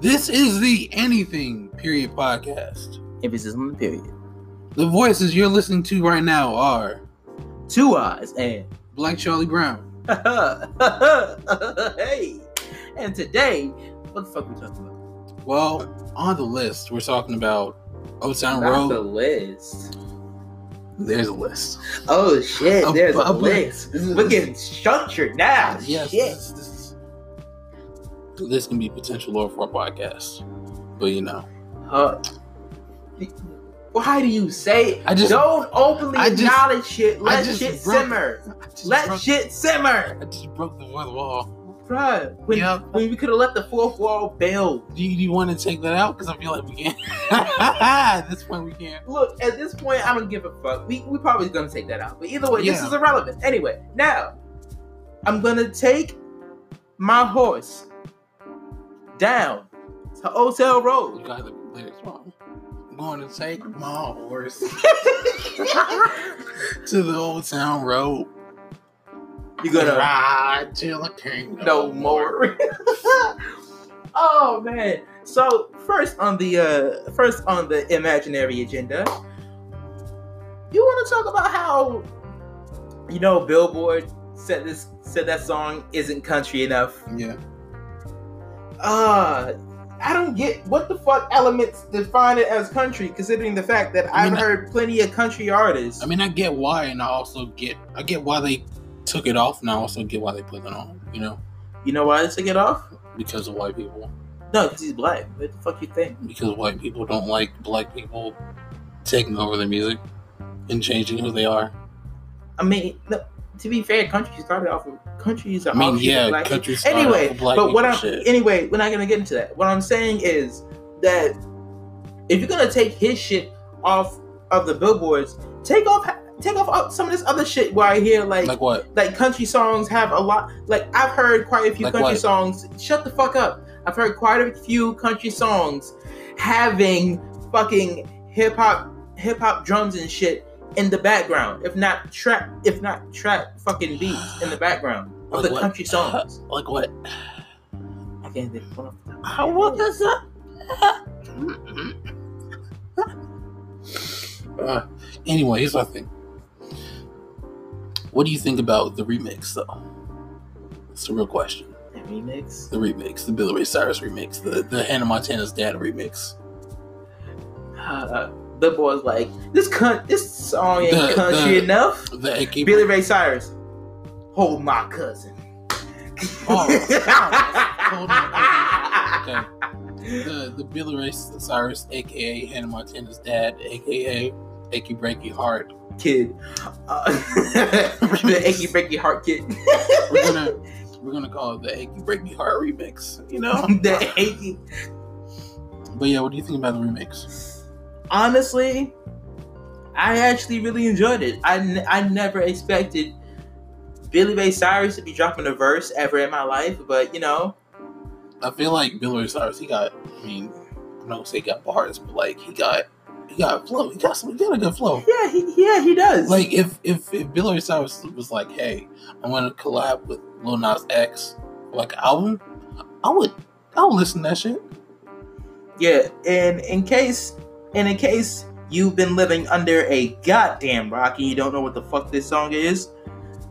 This is the Anything Period podcast. Emphasis on the period. The voices you're listening to right now are Two eyes and Black Charlie Brown, hey. And today, what the fuck we talking about? Well, on the list, we're talking about Old Town Not Road. the list. There's a list. Oh shit, A there's a public- list. We're getting structured now. Yes, Shit. this, this, is- this can be potential lore for a podcast. But you know, Uh, why do you say I just- don't openly I just- acknowledge shit? Let shit broke- simmer. Let broke, shit simmer. I just broke the fourth wall. Bruh, when, Yep. when we could have let the fourth wall build. Do you, do you want to take that out? Because I feel like we can't. At this point, we can't. Look, at this point, I don't give a fuck. We we probably gonna take that out. But either way, this is irrelevant. Anyway, now I'm gonna take my horse down to Hotel You Road. got the lyrics wrong. I'm going to take my horse to the old town road. You're gonna ride till I can't no more. oh man. So first on the uh first on the imaginary agenda, you want to talk about how you know Billboard said this said that song isn't country enough. Yeah. Uh I don't get what the fuck elements define it as country, considering the fact that I I've mean, heard plenty of country artists. I mean, I get why, and I also get I get why they took it off, and I also get why they put it on. You know, you know why they took it off? because of white people. No, because he's black. What the fuck you think? Because white people don't like black people taking over their music and changing who they are. I mean, no, to be fair, country started off with countries are I mean, yeah, black country started Anyway, off with black but what I'm shit. anyway, we're not gonna get into that. What I'm saying is that if you're gonna take his shit off of the billboards, take off take off uh, some of this other shit where I hear like Like what? like country songs have a lot like I've heard quite a few Like country what? songs. Shut the fuck up. I've heard quite a few country songs having fucking hip hop hip hop drums and shit in the background. If not trap if not trap fucking beats in the background of Like the what? country songs. Like what? I can't think of one. off the top of How head. what is that? uh, anyway, here's my thing. What do you think about the remix, though? It's the real question. The remix. The remix, the Billy Ray Cyrus remix, the the Hannah Montana's dad remix. Uh, the boy's like this cunt this song ain't The- country the- enough. The AK Billy Ray Cyrus. Hold my cousin. Oh, hold Okay. The the Billy Ray Cyrus, aka Hannah Montana's dad, aka Achy Breaky Heart. Kid. Uh, the achy breaky heart kid. We're gonna we're gonna call it the Achy Breaky Heart remix. You know. the achy. But yeah, what do you think about the remix? Honestly, I actually really enjoyed it. I, n- I never expected Billy Ray Cyrus to be dropping a verse ever in my life, but you know, I feel like Billy Ray Cyrus, he got. I mean, I'm not gonna say he got bars, but like he got he got flow. He got some. He got a good flow. yeah, he, yeah, he does. Like if if if Billy Ray Cyrus was like, hey, I want to collab with Lil Nas X, like an album, I would I would listen to that shit. Yeah, and in case and in case you've been living under a goddamn rock and you don't know what the fuck this song is,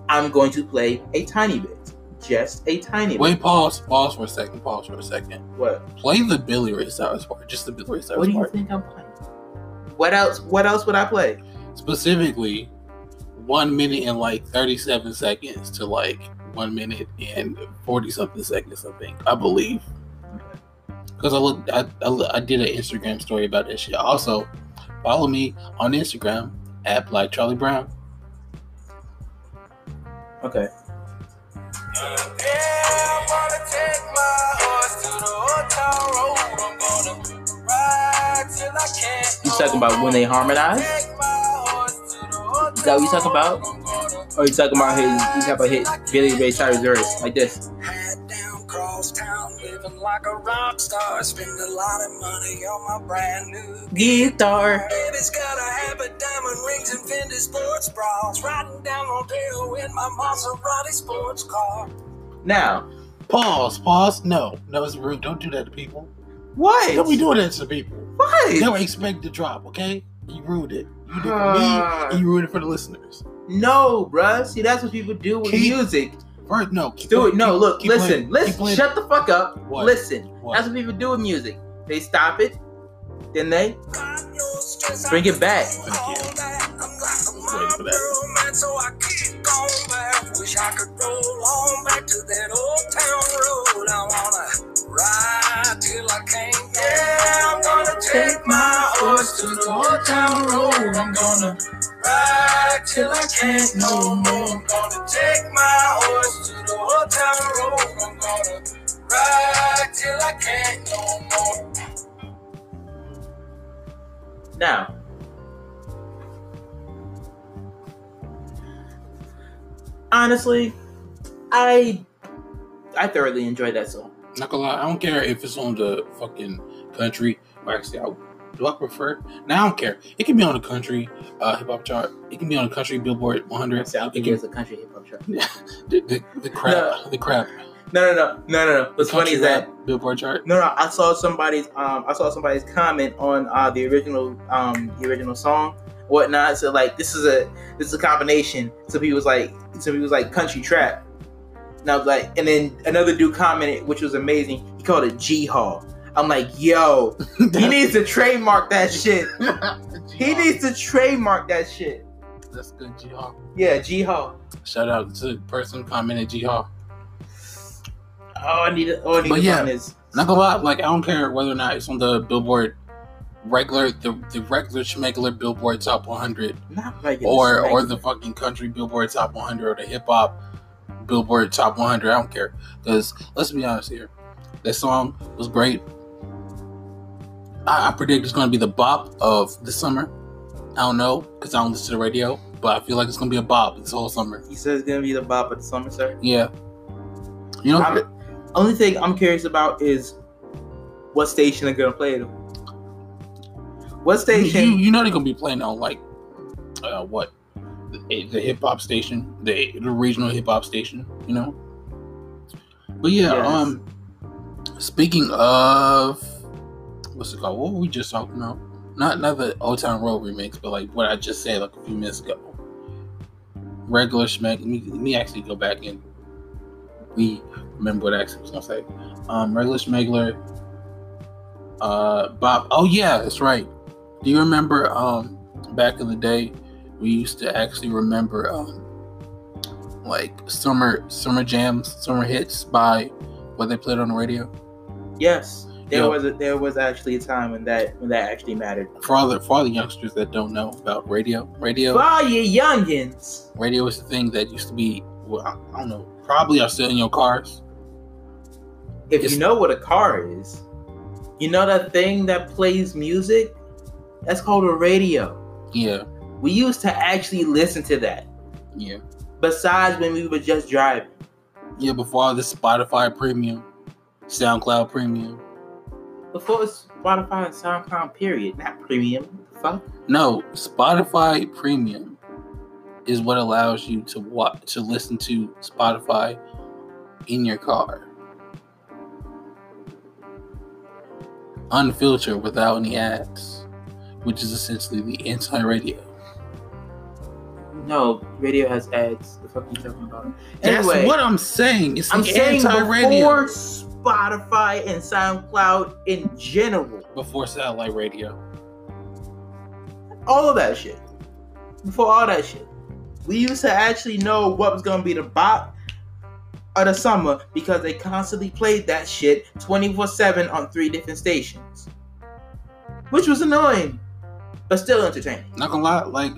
I'm going to play a tiny bit. Just a tiny bit. Wait, pause, pause for a second, pause for a second. What? Play the Billy Ray Cyrus part, just the Billy Ray Cyrus part. What do you part. think I'm playing? What else what else would I play? Specifically, one minute and like thirty-seven seconds to like one minute and forty something seconds. I think I believe. Because I looked, I, I, I did an Instagram story about this shit. Also, follow me on Instagram at Black Charlie Brown. Okay. You talking about when they harmonize? Is that what you talking about? Or you talking about his you talking about his Billy Ray Cyrus verse like this? A rock star. Spend a lot of money on my brand new Guitar. Baby's got a habit, diamond rings, and Fendi sports bras. Riding down Rodeo in my Maserati sports car. Now, Pause, pause. No, no, it's rude. Don't do that to people. What? Don't be doing that to people. What? They were expect to drop, okay? You ruined it. You did it for me, and you ruined it for the listeners. No, bruh. See, that's what people do with Keep- music. First, no. keep Do it. playing- No, keep- look, keep listen, playing- keep listen. Shut the fuck up. What? Listen. What? That's what people do with music. They stop it, then they Bring it back. Thank Waiting for that. Man, so I keep going back. Wish I could roll on back to that old town road. I wanna ride till I can't. Yeah, I'm gonna take my horse to the old town road. I'm gonna ride till I can't no more. I'm gonna take my horse to the old town road. I'm gonna ride till I can't no more. now. Honestly, I I thoroughly enjoyed that song. Not gonna lie, I don't care if it's on the fucking country. Or actually, I, do I prefer? Now I don't care. It can be on the country uh, hip hop chart. It can be on the country Billboard 100. I don't It think can, it's a country hip hop chart. the, the, the crap, the crap. No, no, no, no, no, no. What's funny is that Billboard chart. no, no. I saw somebody's um, I saw somebody's comment on uh the original um the original song, whatnot. So like this is a this is a combination. So he was like, so he was like country trap. And I was like, and then another dude commented, which was amazing. He called it G Hall. I'm like, yo, he needs to trademark that shit. He needs to trademark that shit. That's good, G Hall. Yeah, G Hall. Shout out to the person who commented G Hall. Oh, I need to. Oh, I need But to yeah. Not gonna lie, like I don't care whether or not it's on the Billboard regular, the, the regular schmegular Billboard Top 100, Not regular. or or the fucking country Billboard Top 100, or the hip hop Billboard Top 100. I don't care, because let's be honest here, that song was great. I, I predict it's gonna be the bop of the summer. I don't know, because I don't listen to the radio, but I feel like it's gonna be a bop this whole summer. He says it's gonna be the bop of the summer, sir. Yeah, you know, I'm- only thing I'm curious about is what station they're gonna play it on. What you, station? you know they're gonna be playing on like uh what the, the hip hop station the, the regional hip hop station you know but yeah Yes. um speaking of what's it called what were we just talking about? Not not the old town road remix but like what i just said like a few minutes ago. Regular schmeck let me, let me actually go back and we remember what i actually was gonna say. Um regular schmegler uh bob oh yeah that's right. Do you remember um back in the day we used to actually remember um like summer summer jams, summer hits by what they played on the radio? yes, there Yeah. was a, there was actually a time when that when that actually mattered. For all the for all the youngsters that don't know about radio, radio For all you youngins, radio is the thing that used to be well, I I don't know, probably are still in your cars. if It's- you know what a car is, you know that thing that plays music. That's called a radio. Yeah, We used to actually listen to that. yeah. Besides when we were just driving. Yeah, before all this Spotify premium, SoundCloud premium. Before it's Spotify and SoundCloud, period, not premium. Fuck? No, Spotify Premium is what allows you to watch to listen to Spotify in your car. Unfiltered without any ads, which is essentially the anti-radio. No, radio has ads. The fuck are you talking about? That's what I'm saying. It's I'm saying anti-radio before Spotify and SoundCloud in general, before satellite radio. all of that shit. Before all that shit, we used to actually know what was gonna be the bop of the summer because they constantly played that shit 24/7 on three different stations, which was annoying, but still entertaining. Not gonna lie, like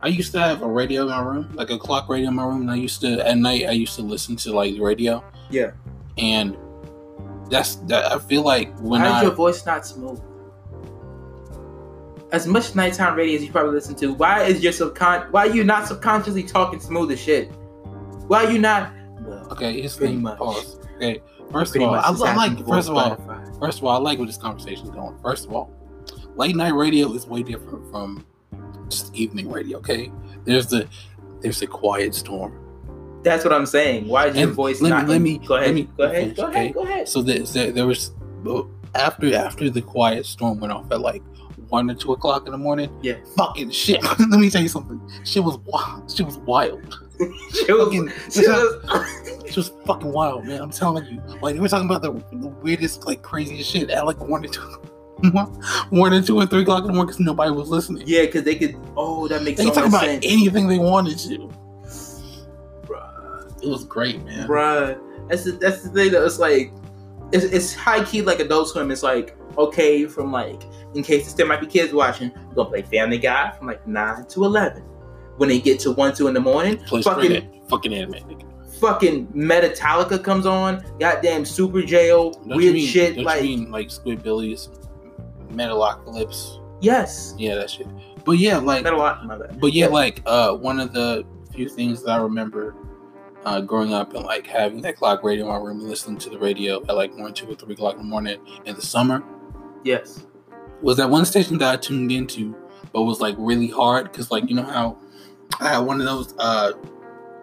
I used to have a radio in my room, like a clock radio in my room, and I used to at night I used to listen to like radio. Yeah. And that's that I feel like when Why is I your voice not smooth? As much nighttime radio as you probably listen to, why is your subcon? Why are you not subconsciously talking smooth as shit? Why are you not? Well, okay, it's Pretty thing much. pause. Okay. First of all, I, I like first of all Spotify. first of all, I like where this conversation is going. First of all, late night radio is way different from just evening radio, okay? There's the there's the quiet storm. That's what I'm saying. Why is your And voice let me- not? let me- go ahead. me go ahead. finish, go okay? ahead. Go ahead. So there, there, there was after after the quiet storm went off at like one or two o'clock in the morning. Yeah. Fucking shit. Let me tell you something. Shit was wild. Shit was wild. She was, Fucking, she was, was fucking wild, man. I'm telling you. Like we were talking about the, the weirdest, like craziest shit at like one or two, one and two and three o'clock in the morning because nobody was listening. yeah, because they could. Oh, that makes They so could talk about sense. anything they wanted to. It was great, man. Bruh. That's the, that's the thing that was like, it's, it's high key like Adult Swim. It's like, okay, from like, in case there might be kids watching, we're gonna play Family Guy from like 9 to 11. When they get to 1, 2 in the morning, Play fucking, fucking anime. fucking Metallica comes on, goddamn Super Jail, Don't weird mean, shit. Like, you mean like Squidbillies, Metalocalypse? yes. Yeah, that shit. But yeah, like, lot, but yeah, like, uh, one of the few things that I remember uh, growing up and like having that clock radio in my room and listening to the radio at like one, two, or three o'clock in the morning in the summer Yes. was that one station that I tuned into, but was like really hard because like you know how I had one of those uh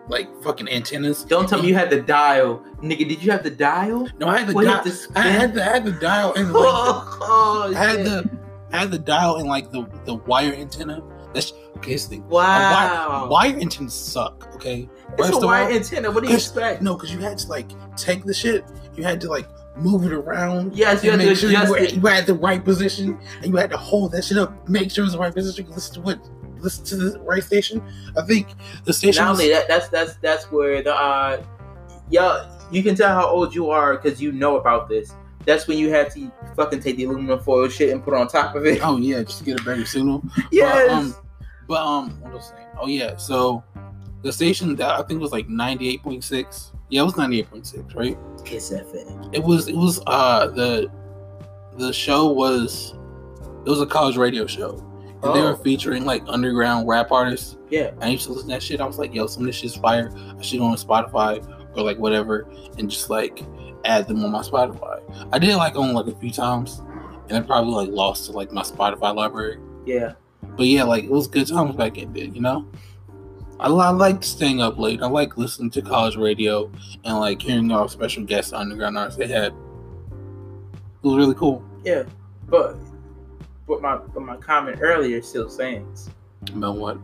like fucking antennas. Don't tell me you had the dial. Nigga, did you have the dial? No, I had the What, dial. I had the I had the dial and like the, oh, I had shit. the I had the dial and like the the wire antenna. That's okay. It's the, a Wow. wire, wire antennas suck. Okay. It's First a wire antenna. What do you expect? No, because you had to like take the shit. You had to like move it around. Yes, you had to make sure you were, it. you were at the right position, and you had to hold that shit up, make sure it was the right position. Listen to what, listen to the right station. I think the station. Not only that, that's that's that's where the uh, yeah, you can tell how old you are because you know about this. That's when you have to fucking take the aluminum foil shit and put it on top of it. oh yeah, just to get a better signal. yes. But, um, but um, what was I saying? Oh yeah, so the station that I think was like ninety eight point six. Yeah, it was ninety eight point six, right? Kiss FM. It was. It was. Uh, the the show was. It was a college radio show, and they Oh. were featuring like underground rap artists. Yeah. I used to listen to that shit. I was like, yo, some of this shit's fire. I should go on Spotify or like whatever and just like add them on my Spotify. I did like on like a few times, and I probably like lost to like my Spotify library. Yeah. But yeah, like it was good times back in then, you know. I, I liked staying up late. I like listening to college radio and like hearing all special guests underground artists they had. It was really cool. Yeah. But but my but my comment earlier still stands. About what?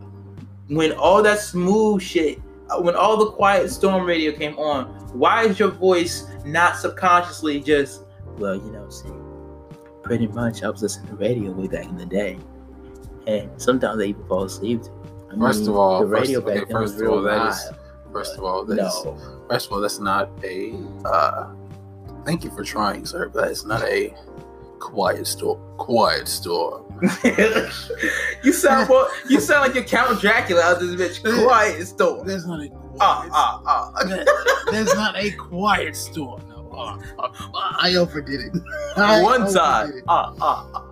When all that smooth shit, when all the quiet storm radio came on, why is your voice not subconsciously just well, you know, see, pretty much I was listening to radio way back in the day, and sometimes I even fall asleep. I First mean, of all- the radio first- okay, back then was first of all, that is-. First of all, that's No. first of all, that's not a. Uh, thank you for trying, sir. But it's not a quiet store. Quiet store. you sound more, you sound like you're Count Dracula out of this bitch. Quiet storm. There's not a. Ah Quiet ah ah. There- There's not a quiet store. No, uh, uh, I overdid it. I One time. overdid it. Ah ah ah.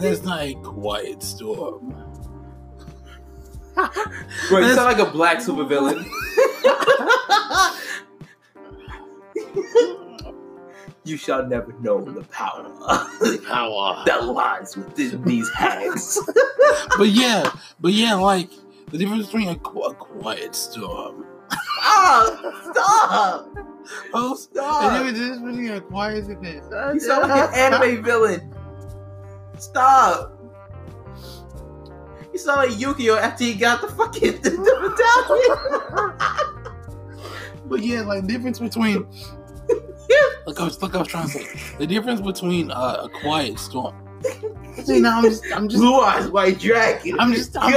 There's not a quiet storm. Bro, you sound like a black supervillain. You shall never know the power the Power. that lies within these hands. But yeah, but yeah, like the difference between a, qu- a quiet storm. ah, stop! Oh, stop! the Stop! difference between a quiet and this. You sound like an anime villain. Stop! You sound like Yukio after he got the fucking the, medallion. But yeah, like difference between look, I was look, I was trying to say the difference between uh, a quiet storm. See, now I'm just, I'm just, Blue eyes, white dragon. I'm just, I'm,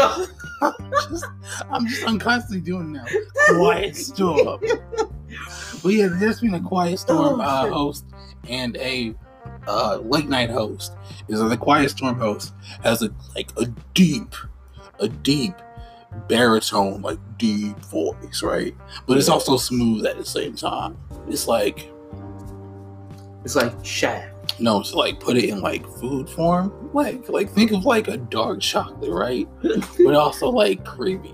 I'm just, I'm just, I'm constantly doing now. Quiet storm. But yeah, the difference between a quiet storm Oh, uh, host and a uh, late night host is that the quiet storm host has a like a deep, a deep baritone, like deep voice, right? But it's also smooth at the same time. It's like It's like Shaft. no, it's like put it in like food form, like like think of like a dark chocolate, right? But also like creamy.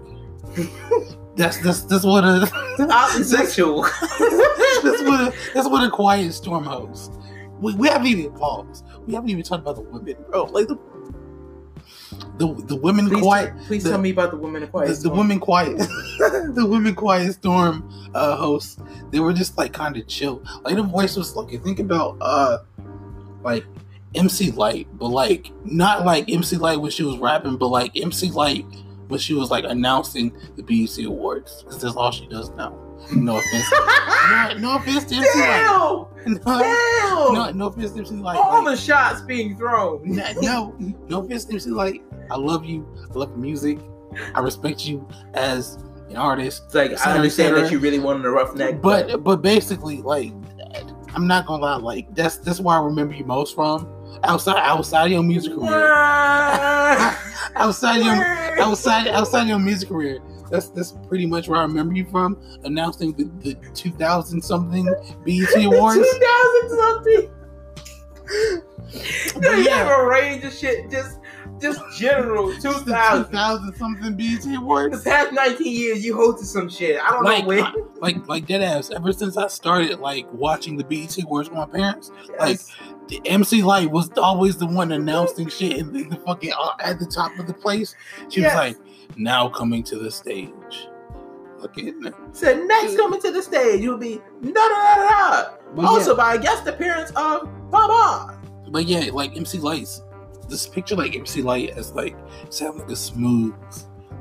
That's that's that's what a Oddly sexual. that's what a, that's what a quiet storm host. We, we haven't even paused. We haven't even talked about the women, bro. Like the the the women Please, quiet please the- tell me about the women quiet. the, the women quiet the women quiet storm uh hosts. They were just like kind of chill. Like the voice was like you think about uh like MC Lyte but like not like MC Lyte when she was rapping but like MC Lyte when she was like announcing the BET awards because that's all she does now no offense no, no offense to MC Lyte Damn! no, Damn! no, no offense to MC Lyte All like, the shots being thrown. no, no, no offense to MC Lyte. I love you. I love music. I respect you as an artist. It's like I understand that you really wanted a rough neck, But but basically, like, I'm not gonna lie. Like that's that's where I remember you most from. Outside outside your music career. outside your outside outside your music career. That's that's pretty much where I remember you from. Announcing the, the 2000 something BET Awards. 2000 something. No, you yeah. have a range of shit. Just, just general. 2000. 2000 something BET The Awards. past 19 years, you hosted some shit. I don't Like, know when. I- like like dead ass. Ever since I started like watching the BET Awards with my parents, like the MC Lyte was always the one announcing shit in the, the fucking uh, at the top of the place. She Yes. was like, "Now coming to the stage." Look at said next coming to the stage, you'll be da da da da. Also yeah, by a guest appearance of Baba. but yeah, like MC Lytes. This picture like MC Lyte as like sound like a smooth,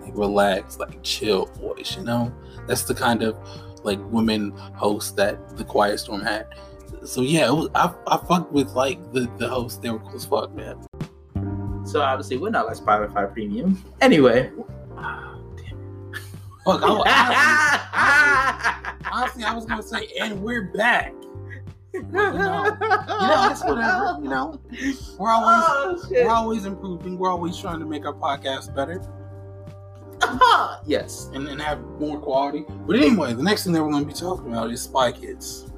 like relaxed, like chill voice. You know, that's the kind of like women host that the Quiet Storm had. So yeah, it was, I I fucked with like the the hosts. They were cool as fuck, man. So obviously we're not like Spotify Premium. Anyway. Fuck, I, honestly, honestly, I was gonna say, and we're back. You know, it's whatever. You know, we're oh, always Oh, we're always improving. We're always trying to make our podcast better yes. and, and have more quality. But anyway, the next thing that we're going to be talking about is Spy Kids.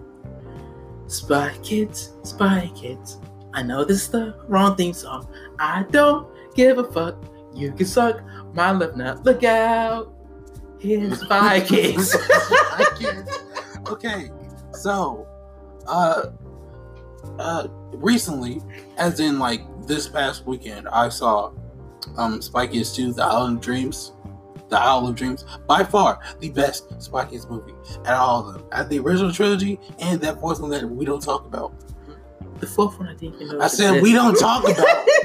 Spy Kids, Spy Kids. I know this is the wrong theme song. I don't give a fuck. You can suck my left now. Look out. Here's Spy Kids. Spy Kids. Okay, so uh uh recently, as in like this past weekend, I saw um Spy Kids 2, The Island of Dreams. The Isle of Dreams, by far the best Spy Kids movie at all of them. At the original trilogy and that fourth one that we don't talk about. The fourth one I didn't even know. I said we don't talk about.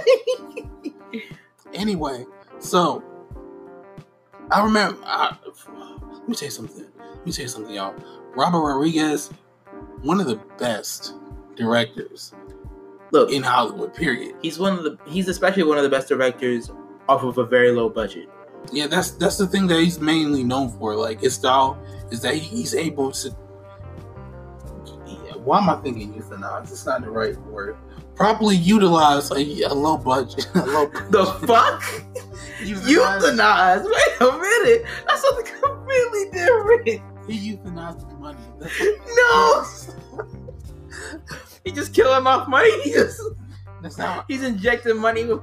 Anyway, so I remember. I, let me tell you something. Let me tell you something, y'all. Robert Rodriguez, one of the best directors Look, in Hollywood. Period. he's one of the he's especially one of the best directors off of a very low budget. Yeah, that's that's the thing that he's mainly known for. Like his style is that he's able to. Why am I thinking euthanize? It's not the right word. Properly utilize a, a low budget. A low The fuck? euthanize- Euthanize? Wait a minute. That's something completely different. He euthanized the money. No. He just killing off money. He just that's how. he's injecting money with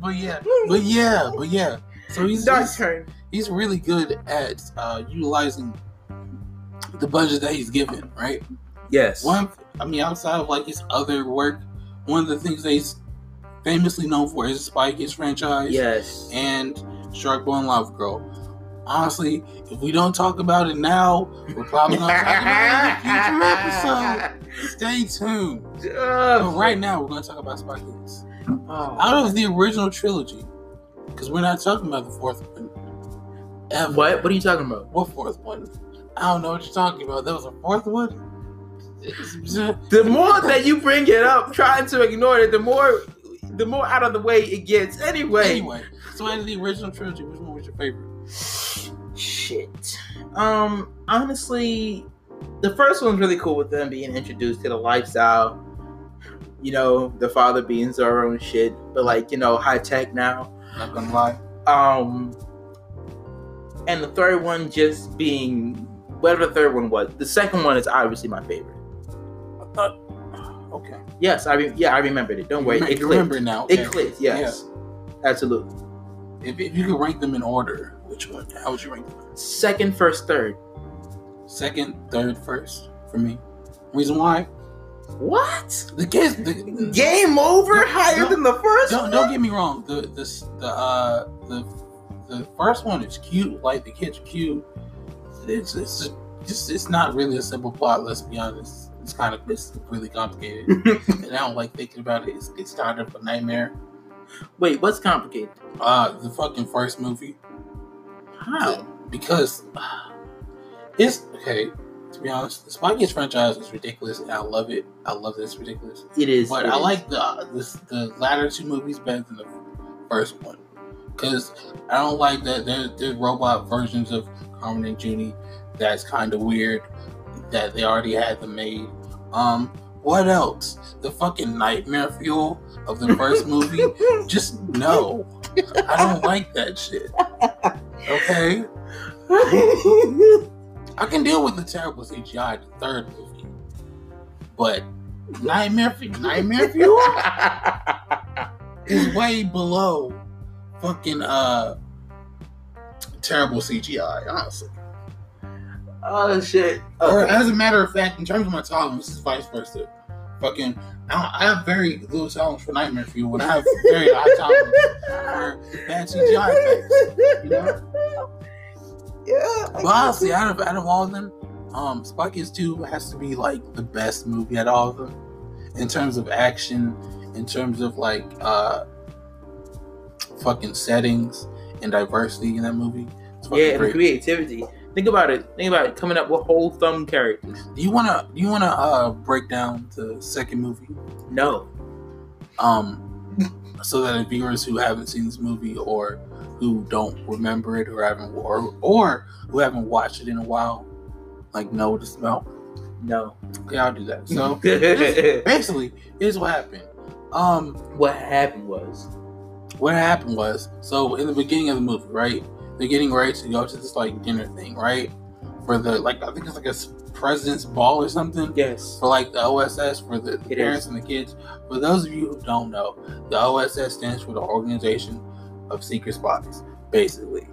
But yeah, but yeah, but yeah. So he's dark he's, turn. he's really good at uh, utilizing the budget that he's given. Right. Yes. One, I mean, outside of like his other work, one of the things that he's famously known for is the Spy Kids franchise Yes. and Sharkboy and Lavagirl. Honestly, if we don't talk about it now, we're probably gonna talk about it in a future episode. Stay tuned. But right now, we're gonna talk about Spy Kids. Oh. Out of the original trilogy, because we're not talking about the fourth one. Ever. What? What are you talking about? What fourth one? I don't know what you're talking about. There was a fourth one. The more that you bring it up, trying to ignore it, the more, the more out of the way it gets. Anyway. Anyway, so out of the original trilogy, which one was your favorite? Shit. Um. Honestly, the first one's really cool with them being introduced to the lifestyle. You know, the father being Zorro and shit, but like you know, high tech now. Not gonna lie. Um. And the third one just being whatever the third one was. The second one is obviously my favorite. I. Okay. Yes, I re- yeah I remembered it. Don't worry, You it remember clicked. now. It okay. clicked. Yes, absolutely. If, if you could rank them in order, which one? How would you rank them? Second, first, third. Second, third, first for me. Reason why? What? The kids, the, Game over? No, Higher no, than the first don't one? don't get me wrong. The this the uh the the first one is cute. Like the kids are cute. It's it's just it's not really a simple plot. Let's be honest. It's kind of it's really complicated, and I don't like thinking about it. It's, it's kind of a nightmare. Wait, what's complicated? Uh, the fucking first movie How? because uh, it's okay. To be honest, the Spy Kids franchise is ridiculous, and I love it. I love this ridiculous. It is. But it I is. like the this, the latter two movies better than the first one because I don't like that there, there's robot versions of Carmen and Junie. That's kind of weird. That they already had them made. Um, what else? The fucking nightmare fuel of the first movie. Just no. I don't like that shit. Okay, I can deal with the terrible CGI the third movie, but nightmare Fu- nightmare fuel is way below fucking uh terrible CGI, honestly. Oh shit. Or as a matter of fact, in terms of my tolerance, it's vice versa. Fucking, I, I have very little tolerance for nightmare fuel, and I have very high tolerance for bad CGI effects. You know? Yeah. But honestly, out of out of all of them, um, Spy Kids 2 has to be like the best movie out of all of them. In terms of action, in terms of like uh fucking settings and diversity in that movie. It's fucking yeah, and the great. creativity. Think about it. Think about it. Coming up with whole thumb characters. Do you wanna do you wanna uh break down the second movie? No. Um so that the viewers who haven't seen this movie or who don't remember it or haven't or or who haven't watched it in a while, like know what it's about. No. Okay, I'll do that. So basically, here's what happened. Um, what happened was. what happened was, so in the beginning of the movie, right? They're getting ready to go to this like dinner thing, right? For the like, I think it's like a president's ball or something. Yes. For like the OSS for the, parents is. and the kids. For those of you who don't know, the OSS stands for the Organization of Secret Spies, basically.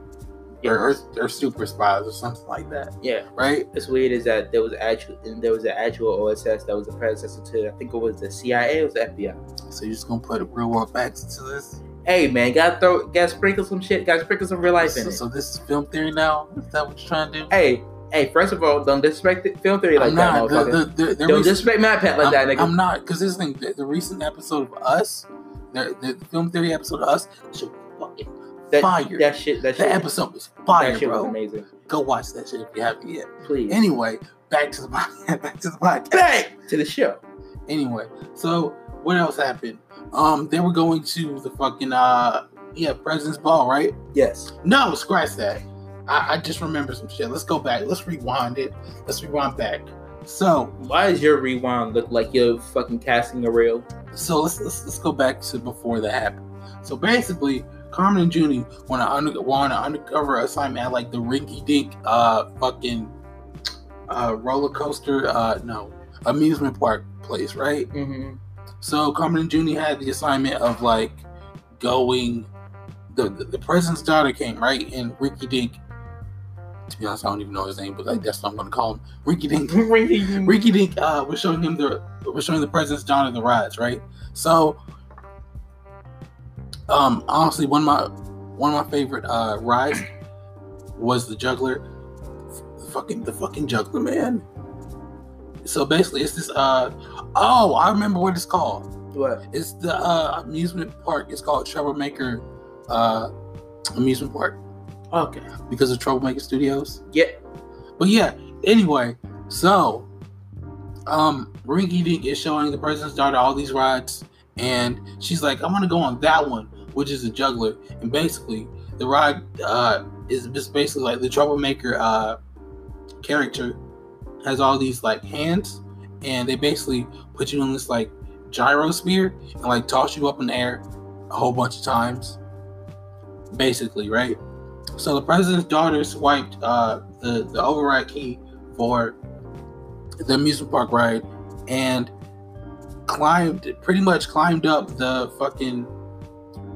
Or, or, or super spies or something like that, Yeah. right? What's weird is that there was actual and there was an actual OSS that was the predecessor to I think it was the CIA or the FBI. So you're just gonna put real world facts into this. Hey man, gotta throw gotta sprinkle some shit, gotta sprinkle some real life in So, it. so this is film theory now. Is that what you're trying to do? Hey, hey, first of all, don't disrespect the film theory like I'm that, not. motherfucker. The, the, the, don't recent- disrespect my pet like I'm, that, nigga. I'm not because this thing, the, the recent episode of Us, the, film theory episode of Us, shit was fucking that, fire. that shit that shit that episode was fire, that shit was amazing. Go watch that shit if you haven't yet. Please. Anyway, back to the podcast. Back to the podcast. back to the show. Anyway, so what else happened? Um, they were going to the fucking uh, yeah, President's Ball, right? Yes. No, scratch that. I, I just remember some shit. Let's go back. Let's rewind it. Let's rewind back. So, Why does your rewind look like you're fucking casting a reel? so let's let's, let's go back to before that happened. So basically, Carmen and Junie want to under, want an undercover assignment at like the Rinky Dink uh fucking uh roller coaster uh no amusement park place, right? Mm-hmm. So Carmen and Junie had the assignment of like going. The, the the president's daughter came right, and Ricky Dink. To be honest, I don't even know his name, but like that's what I'm gonna call him. Ricky Dink. Ricky Dink uh, was showing him the was showing the president's daughter the rides, right? So, um, honestly, one of my one of my favorite uh rides was the juggler, the fucking the fucking juggler man. So basically, it's this uh oh I remember what it's called. What? It's the uh, amusement park. It's called Troublemaker uh, Amusement Park Okay. because of Troublemaker Studios. Yeah. But yeah, anyway, so um Rinky Dink is showing the president's daughter all these rides, and she's like, I want to go on that one, which is a juggler. And basically, the ride uh is just basically like the troublemaker uh character has all these like hands, and they basically put you on this like gyro sphere and like toss you up in the air a whole bunch of times. Basically, right? So the president's daughter swiped uh, the the override key for the amusement park ride and climbed pretty much climbed up the fucking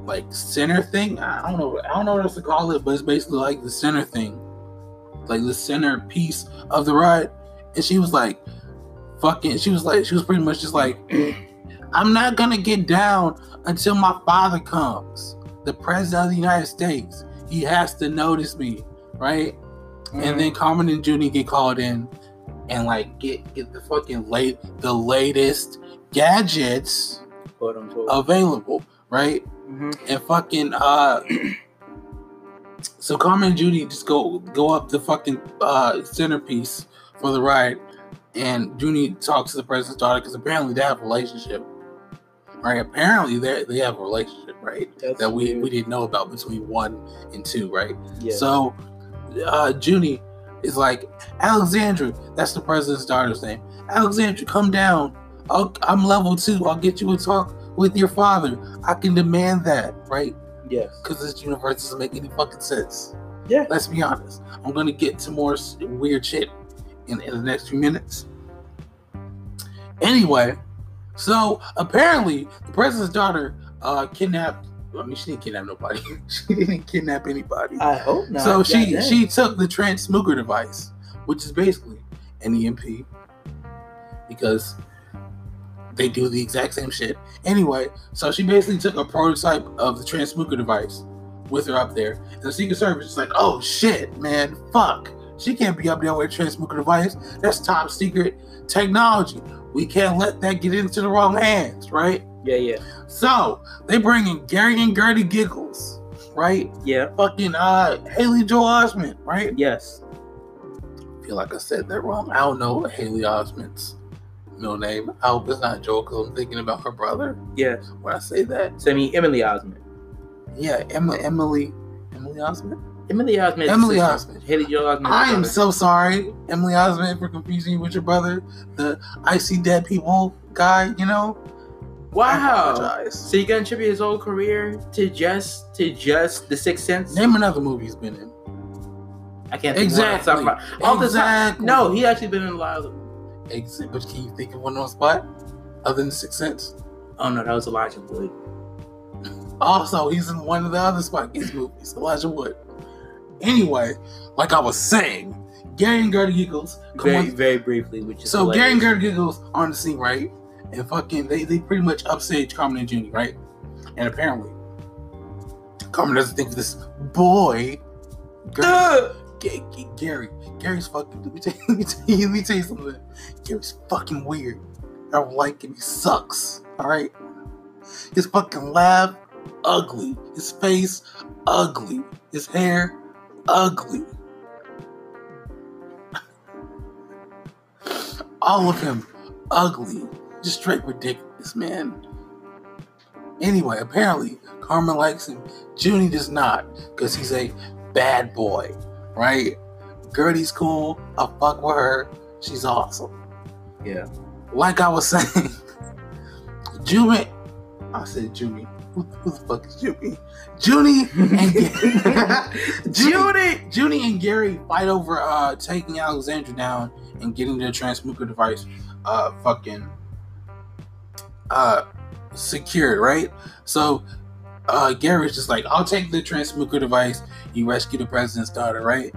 like center thing. I don't know. I don't know what else to call it, but it's basically like the center thing, like the center piece of the ride. And she was like, fucking she was like she was pretty much just like I'm not gonna get down until my father comes, the president of the United States. He has to notice me, right? And then Carmen and Junie get called in and like get get the fucking late the latest gadgets available, right? Mhm. And fucking uh so Carmen and Judy just go go up the fucking uh centerpiece for the ride and Junie talks to the president's daughter because apparently they have a relationship. Right? Apparently they they have a relationship, right? That's that we, weird. we didn't know about between one and two, right? yeah. So uh Junie is like, Alexandra, that's the president's daughter's name. Alexandra, come down. I'll, I'm level two. I'll get you a talk with your father. I can demand that, right? yes. Because this universe doesn't make any fucking sense. Yeah. Let's be honest. I'm gonna get to more weird shit in, in the next few minutes. Anyway, so apparently the president's daughter uh kidnapped. I mean, she didn't kidnap nobody. she didn't kidnap anybody. I hope not. So she Goddamn. she took the Transmooker device, which is basically an EMP, because they do the exact same shit. Anyway, so she basically took a prototype of the Transmooker device with her up there, and the Secret Service is like, "Oh shit, man, fuck, she can't be up there with a Transmooker device. That's top secret technology. We can't let that get into the wrong hands, right?" Yeah, yeah, So they bring in Gary and Gertie Giggles, right? yeah. fucking uh Haley Joel Osment, right? Yes. I feel like I said that wrong. I don't know Haley Osment's middle name. I hope it's not Joel because I'm thinking about her brother Yes. when I say that. So I mean Emily Osment. Yeah, Emma, Emily, Emily Osment. Emily Osment. Emily. Osment. Haley Joel Osment. I am so sorry, Emily Osment, for confusing you with your brother, the I see dead people guy. You know. Wow. So you gonna attribute his whole career to just to just the Sixth Sense? Name another movie he's been in. I can't think of one off the top of my- All the time. Exactly. No, he actually been in a lot of. Ex- But can you think of one on the spot other than Sixth Sense? Oh no, that was Elijah Wood. Also, he's in one of the other Spy Kids movies, Elijah Wood. Anyway, like I was saying, Gary and Gertie Giggles. Come Very, on. very briefly, which is So Gary and hilarious. Gertie Giggles on the scene, right? And fucking, they, they pretty much upstage Carmen and Junie, right? And apparently, Carmen doesn't think this boy, Gary, Ugh! G- G- Gary, Gary's fucking. Let me tell you, let me tell you, let me tell you something. Gary's fucking weird. I don't like him. He sucks. All right. His fucking laugh, ugly. His face, ugly. His hair, ugly. All of him, ugly. Just straight ridiculous, man. Anyway, apparently Carmen likes him. Junie does not, because he's a bad boy, right? Gertie's cool. I'll fuck with her. She's awesome. Yeah. Like I was saying, Junie. I said Junie. Who, the fuck is Junie? Junie and Junie, Junie and Gary fight over uh taking Alexandra down and getting the transmuter device uh fucking uh secured, right? So uh Gary's just like, I'll take the transmuter device, you rescue the president's daughter, right?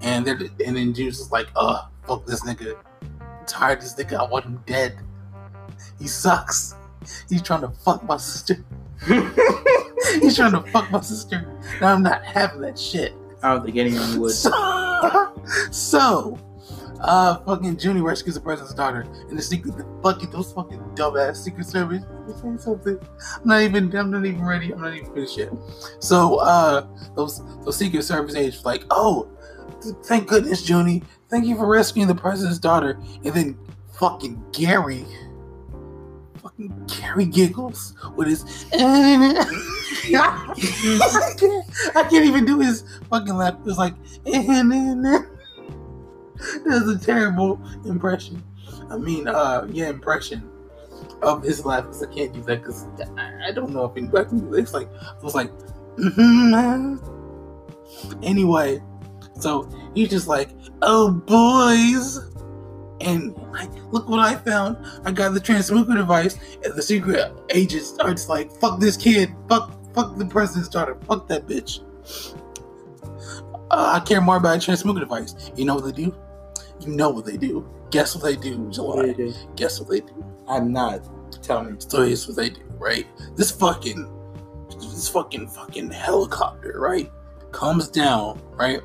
And then and then Junie's just like, uh, fuck this nigga. I'm tired of this nigga, I want him dead. He sucks. He's trying to fuck my sister. He's trying to fuck my sister. And I'm not having that shit. I don't think anyone would. So, so uh, fucking Junie rescues the president's daughter, and the secret, the fucking those fucking dumbass Secret Service. Let me say something. I'm not even. I'm not even ready. I'm not even finished yet. So, uh, those those Secret Service agents like, oh, thank goodness, Junie. Thank you for rescuing the president's daughter. And then fucking Gary. Gary giggles with his. I, can't, I even do his fucking laugh. It was like. That's a terrible impression. I mean, uh, yeah, impression of his laugh. 'cause I can't do that because I, I don't know if anybody can do it. It's like it was like. "Mhm." Anyway, so he's just like, "Oh, boys." And like, look what I found. I got the transmuter device, and the secret agent starts like, "Fuck this kid. Fuck, fuck the president's daughter. Fuck that bitch." Uh, I care more about a transmuter device. You know what they do? You know what they do. Guess what they do, July. you do? Guess what they do. I'm not. Tell me. So here's what they do, right? This fucking, this fucking fucking helicopter, right, comes down, right?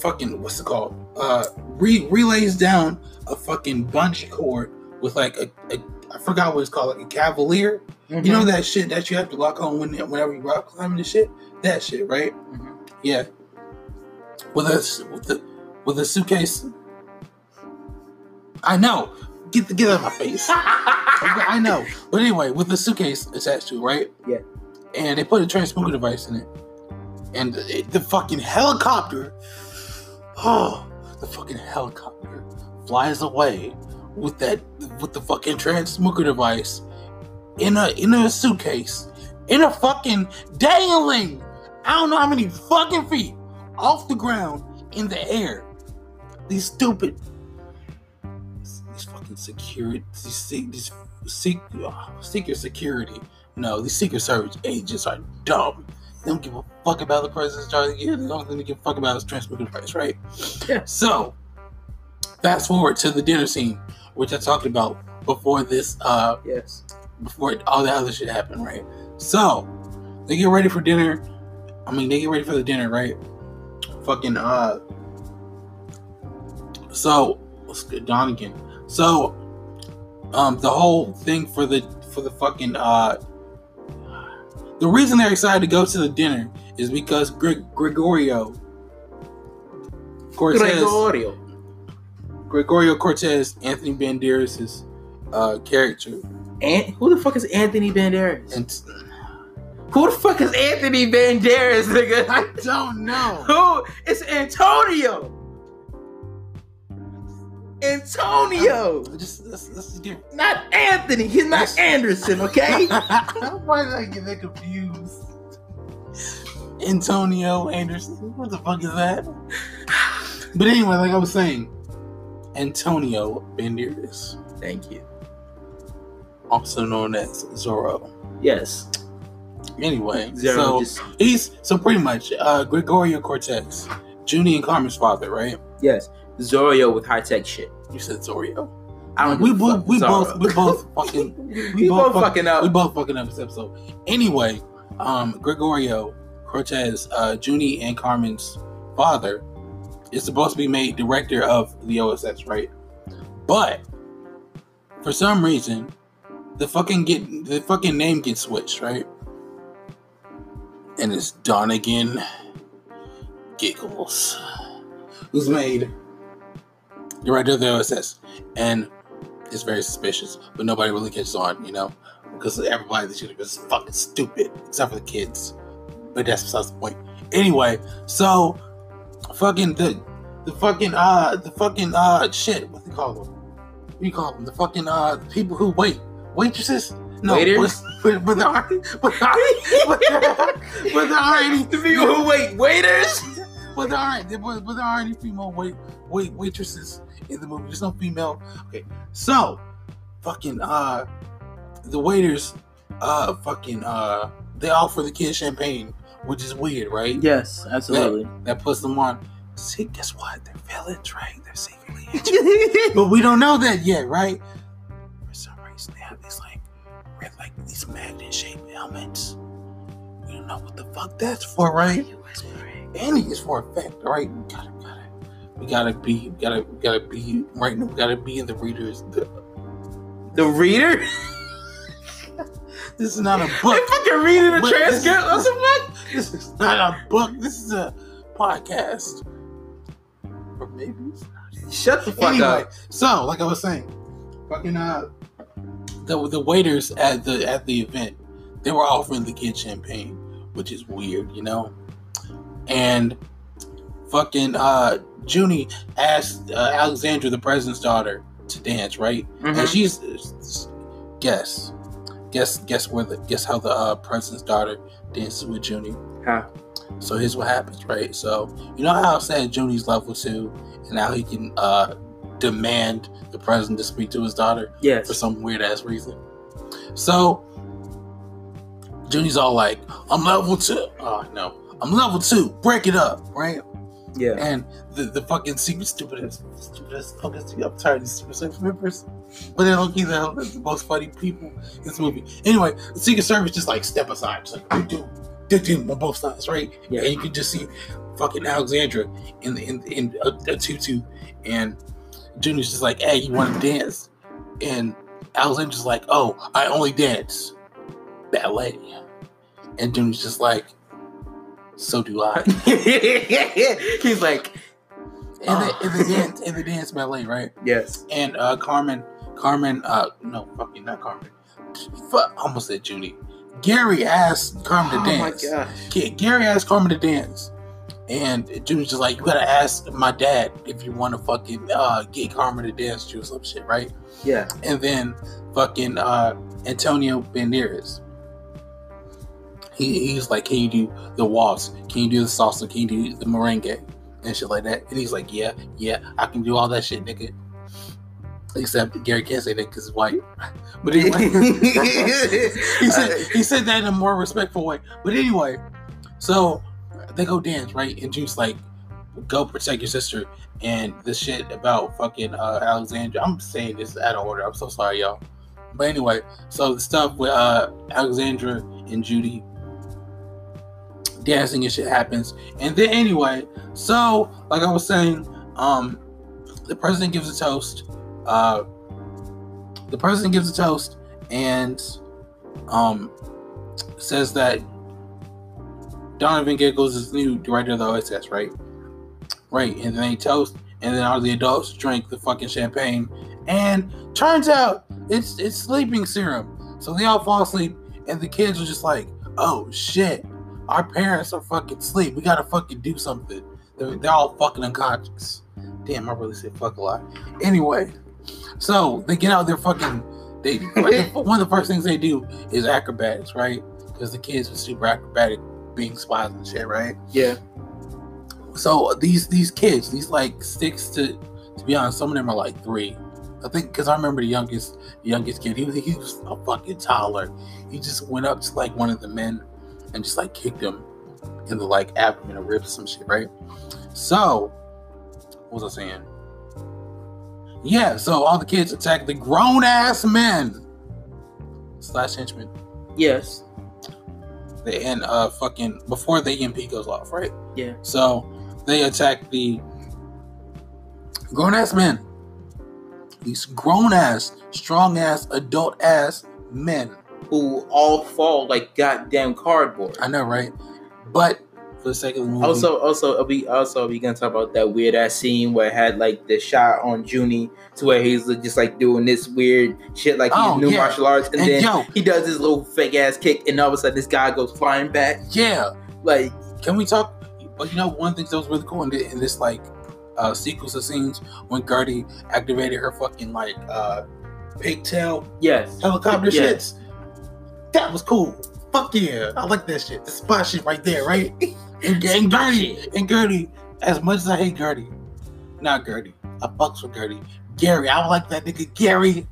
Fucking what's it called? Uh, re- relays down a fucking bungee cord with like a, a I forgot what it's called, like a cavalier. You know that shit that you have to lock on when whenever you rock climbing and shit. That shit, right? Mhm. Yeah. With a with the with a suitcase. I know. Get the get out of my face. I know. But anyway, with the suitcase attached to it, right? Yeah. And they put a transmitter device in it. And the, the fucking helicopter, oh, the fucking helicopter flies away with that with the fucking transmitter device in a in a suitcase in a fucking dangling. I don't know how many fucking feet off the ground in the air. These stupid these fucking security these se- these seek uh, secret security. No, these secret service agents are dumb. They don't give a fuck about the president's charge. Yeah, they don't really give a fuck about his transmitter price, right? Yeah. So, fast forward to the dinner scene, which I talked about before this, uh, Yes. before all that other shit happened, right? So, they get ready for dinner. I mean, they get ready for the dinner, right? Fucking, uh, so, what's good, Donnagon? So, um, the whole thing for the, for the fucking, uh, the reason they're excited to go to the dinner is because Gre- Gregorio Cortez, Gregorio. Gregorio Cortez, Anthony Banderas' uh, character, And who the fuck is Anthony Banderas? and Who the fuck is Anthony Banderas, nigga? I don't know. Who? It's Antonio. Antonio, Just let's, let's just get. not Anthony. He's not Anderson, okay? Why did I get that confused? Antonio Anderson. What the fuck is that? But anyway, like I was saying, Antonio Banderas, Thank you. also known as Zorro. Yes. Anyway, Zero. so just, he's so pretty much uh, Gregorio Cortez, Junie and Carmen's father, right? yes. Zorio with high tech shit. You said Zorio. I don't we both we Zorro. both we both fucking we, both, fuck- fucking up. we both fucking up this episode. Anyway, um, Gregorio Cortez, uh, Junie and Carmen's father, is supposed to be made director of the OSS, right? But for some reason, the fucking get the fucking name gets switched, right? And it's Donnagon Giggles, who's made director of the OSS, and it's very suspicious, but nobody really catches on, you know, because everybody that should is fucking stupid, except for the kids. But that's besides the point. Anyway, so fucking the the fucking uh the fucking uh shit, what do you call them? What do you call them? The fucking uh people who wait waitresses. No, Waiters? but, but, there are, but, there but, there but there are any the people who wait, waiters. but there aren't but, but there are any female wait wait waitresses in the movie. There's no female. Okay, so fucking uh the waiters uh fucking uh they offer the kids champagne, which is weird, right? Yes, absolutely. That puts them on. See, guess what? They're villains, right? They're secretly but we don't know that yet, right? For some reason, they have these like, red, like these magnet-shaped helmets. We don't know what the fuck that's for, right? And it's for effect, right? We gotta, gotta, we gotta be, we gotta, we gotta be right now. We gotta be in the readers. The, the reader? this is not a book. They fucking reading this- transcript. The fuck? This is not a book. This is a podcast. Or maybe it's not. Shut the fuck anyway, up. so like I was saying, fucking uh, the the waiters at the at the event, they were offering the kid champagne, which is weird, you know. And fucking uh, Junie asked uh, Alexandra, the president's daughter, to dance, right? Mhm. And she's guess, guess, guess where the guess how the uh, president's daughter dances with Junie. How? So here's what happens, right? So you know how I said Junie's level two, and now he can uh, demand the president to speak to his daughter for some weird ass reason. So Junie's all like, "I'm level two. Oh no, I'm level two. Break it up, right?" Yeah. And the, the fucking secret stupidest, stupidest, fucking stupid, I'm tired of these secret service members. But then look, they're the most funny people in this movie. Anyway, the secret service just like step aside, just like do do do on both sides, right? Yeah. And you can just see fucking Alexandra in the in in a, a tutu, and Junior's just like, "Hey, you want to dance?" And Alexandra's like, "Oh, I only dance ballet," and Junior's just like, "So do I." He's like, in the, in the dance in the dance ballet, right? yes. And uh Carmen, Carmen, uh no, fucking not Carmen. Fuck, almost said Judy. Gary asked Carmen Oh to my dance. god. Ga- Gary asked Carmen to dance, and Judy's just like, you gotta ask my dad if you want to fucking uh get Carmen to dance to you or some shit, right? Yeah. And then fucking uh Antonio Banderas. He, he's like, can you do the waltz? Can you do the salsa? Can you do the merengue? And shit like that. And he's like, yeah, yeah, I can do all that shit, nigga. Except Gary can't say that because he's white. But anyway, he said he said that in a more respectful way. But anyway, so they go dance, right? And Juice like, go protect your sister. And the shit about fucking uh, Alexandra. I'm saying this out of order. I'm so sorry, y'all. But anyway, so the stuff with uh, Alexandra and Judy dancing and shit happens. And then anyway, so like I was saying, um, the president gives a toast. Uh, the president gives a toast and um says that Donovan Giggles is new director of the OSS, right? Right, and then they toast, and then all the adults drink the fucking champagne, and turns out it's it's sleeping serum. So they all fall asleep, and the kids are just like, "Oh shit, our parents are fucking asleep. We gotta fucking do something." They're, they're all fucking unconscious. Damn, I really said fuck a lot. Anyway, so they get out their fucking. They one of the first things they do is acrobatics, right? Because the kids are super acrobatic, being spies and shit, right? Yeah. So these these kids, these like six to to be honest, some of them are like three. I think because I remember the youngest the youngest kid, he was he was a fucking toddler. He just went up to like one of the men and just like kicked him in the like abdomen or ribs or some shit, right? So what was I saying? Yeah, so all the kids attack the grown ass men slash henchmen. Yes. They and uh fucking before the EMP goes off, right? Yeah. So they attack the grown ass men. These grown ass, strong ass, adult ass men. Who all fall like goddamn cardboard. I know, right? But for the sake of the movie, Also, also, we also we gonna talk about that weird ass scene where it had like the shot on Junie to where he's just like doing this weird shit like he's Oh, new yeah. martial arts, and, And then yo- he does this little fake ass kick, and all of a sudden this guy goes flying back. yeah. Like, Can we talk? But you know, one thing that was really cool in, the, in this like uh sequence of scenes when Gertie activated her fucking like uh pigtail yes, helicopter Yeah. shits. That was cool. Fuck yeah, I like that shit. The spot shit right there, right? And, and Gertie, and Gertie, as much as I hate Gertie, not Gertie, I fucks with Gertie. Gary, I like that nigga Gary.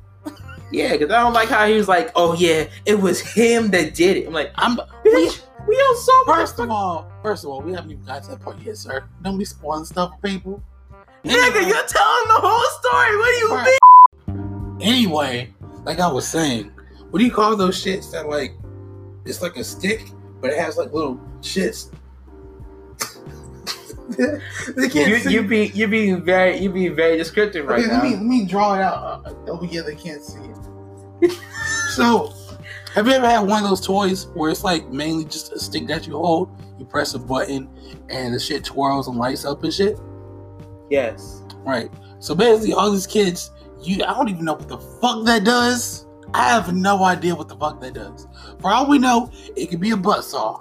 yeah, because I don't like how he was like, oh yeah, it was him that did it. I'm like, I'm bitch, we all saw first of all, first of all, we haven't even got to that point yet, sir. Don't be spoiling stuff for people. Nigga, you're telling the whole story. What do you Right. mean? Anyway, like I was saying, what do you call those shits that like it's like a stick, but it has like little shits. they can't You see. you be you being very you being very descriptive right okay, now. let me let me draw it out. Uh, oh yeah, they can't see it. so, have you ever had one of those toys where it's like mainly just a stick that you hold? You press a button and the shit twirls and lights up and shit. Yes. Right. So basically, all these kids, you I don't even know what the fuck that does. I have no idea what the fuck that does. For all we know, it could be a butt saw.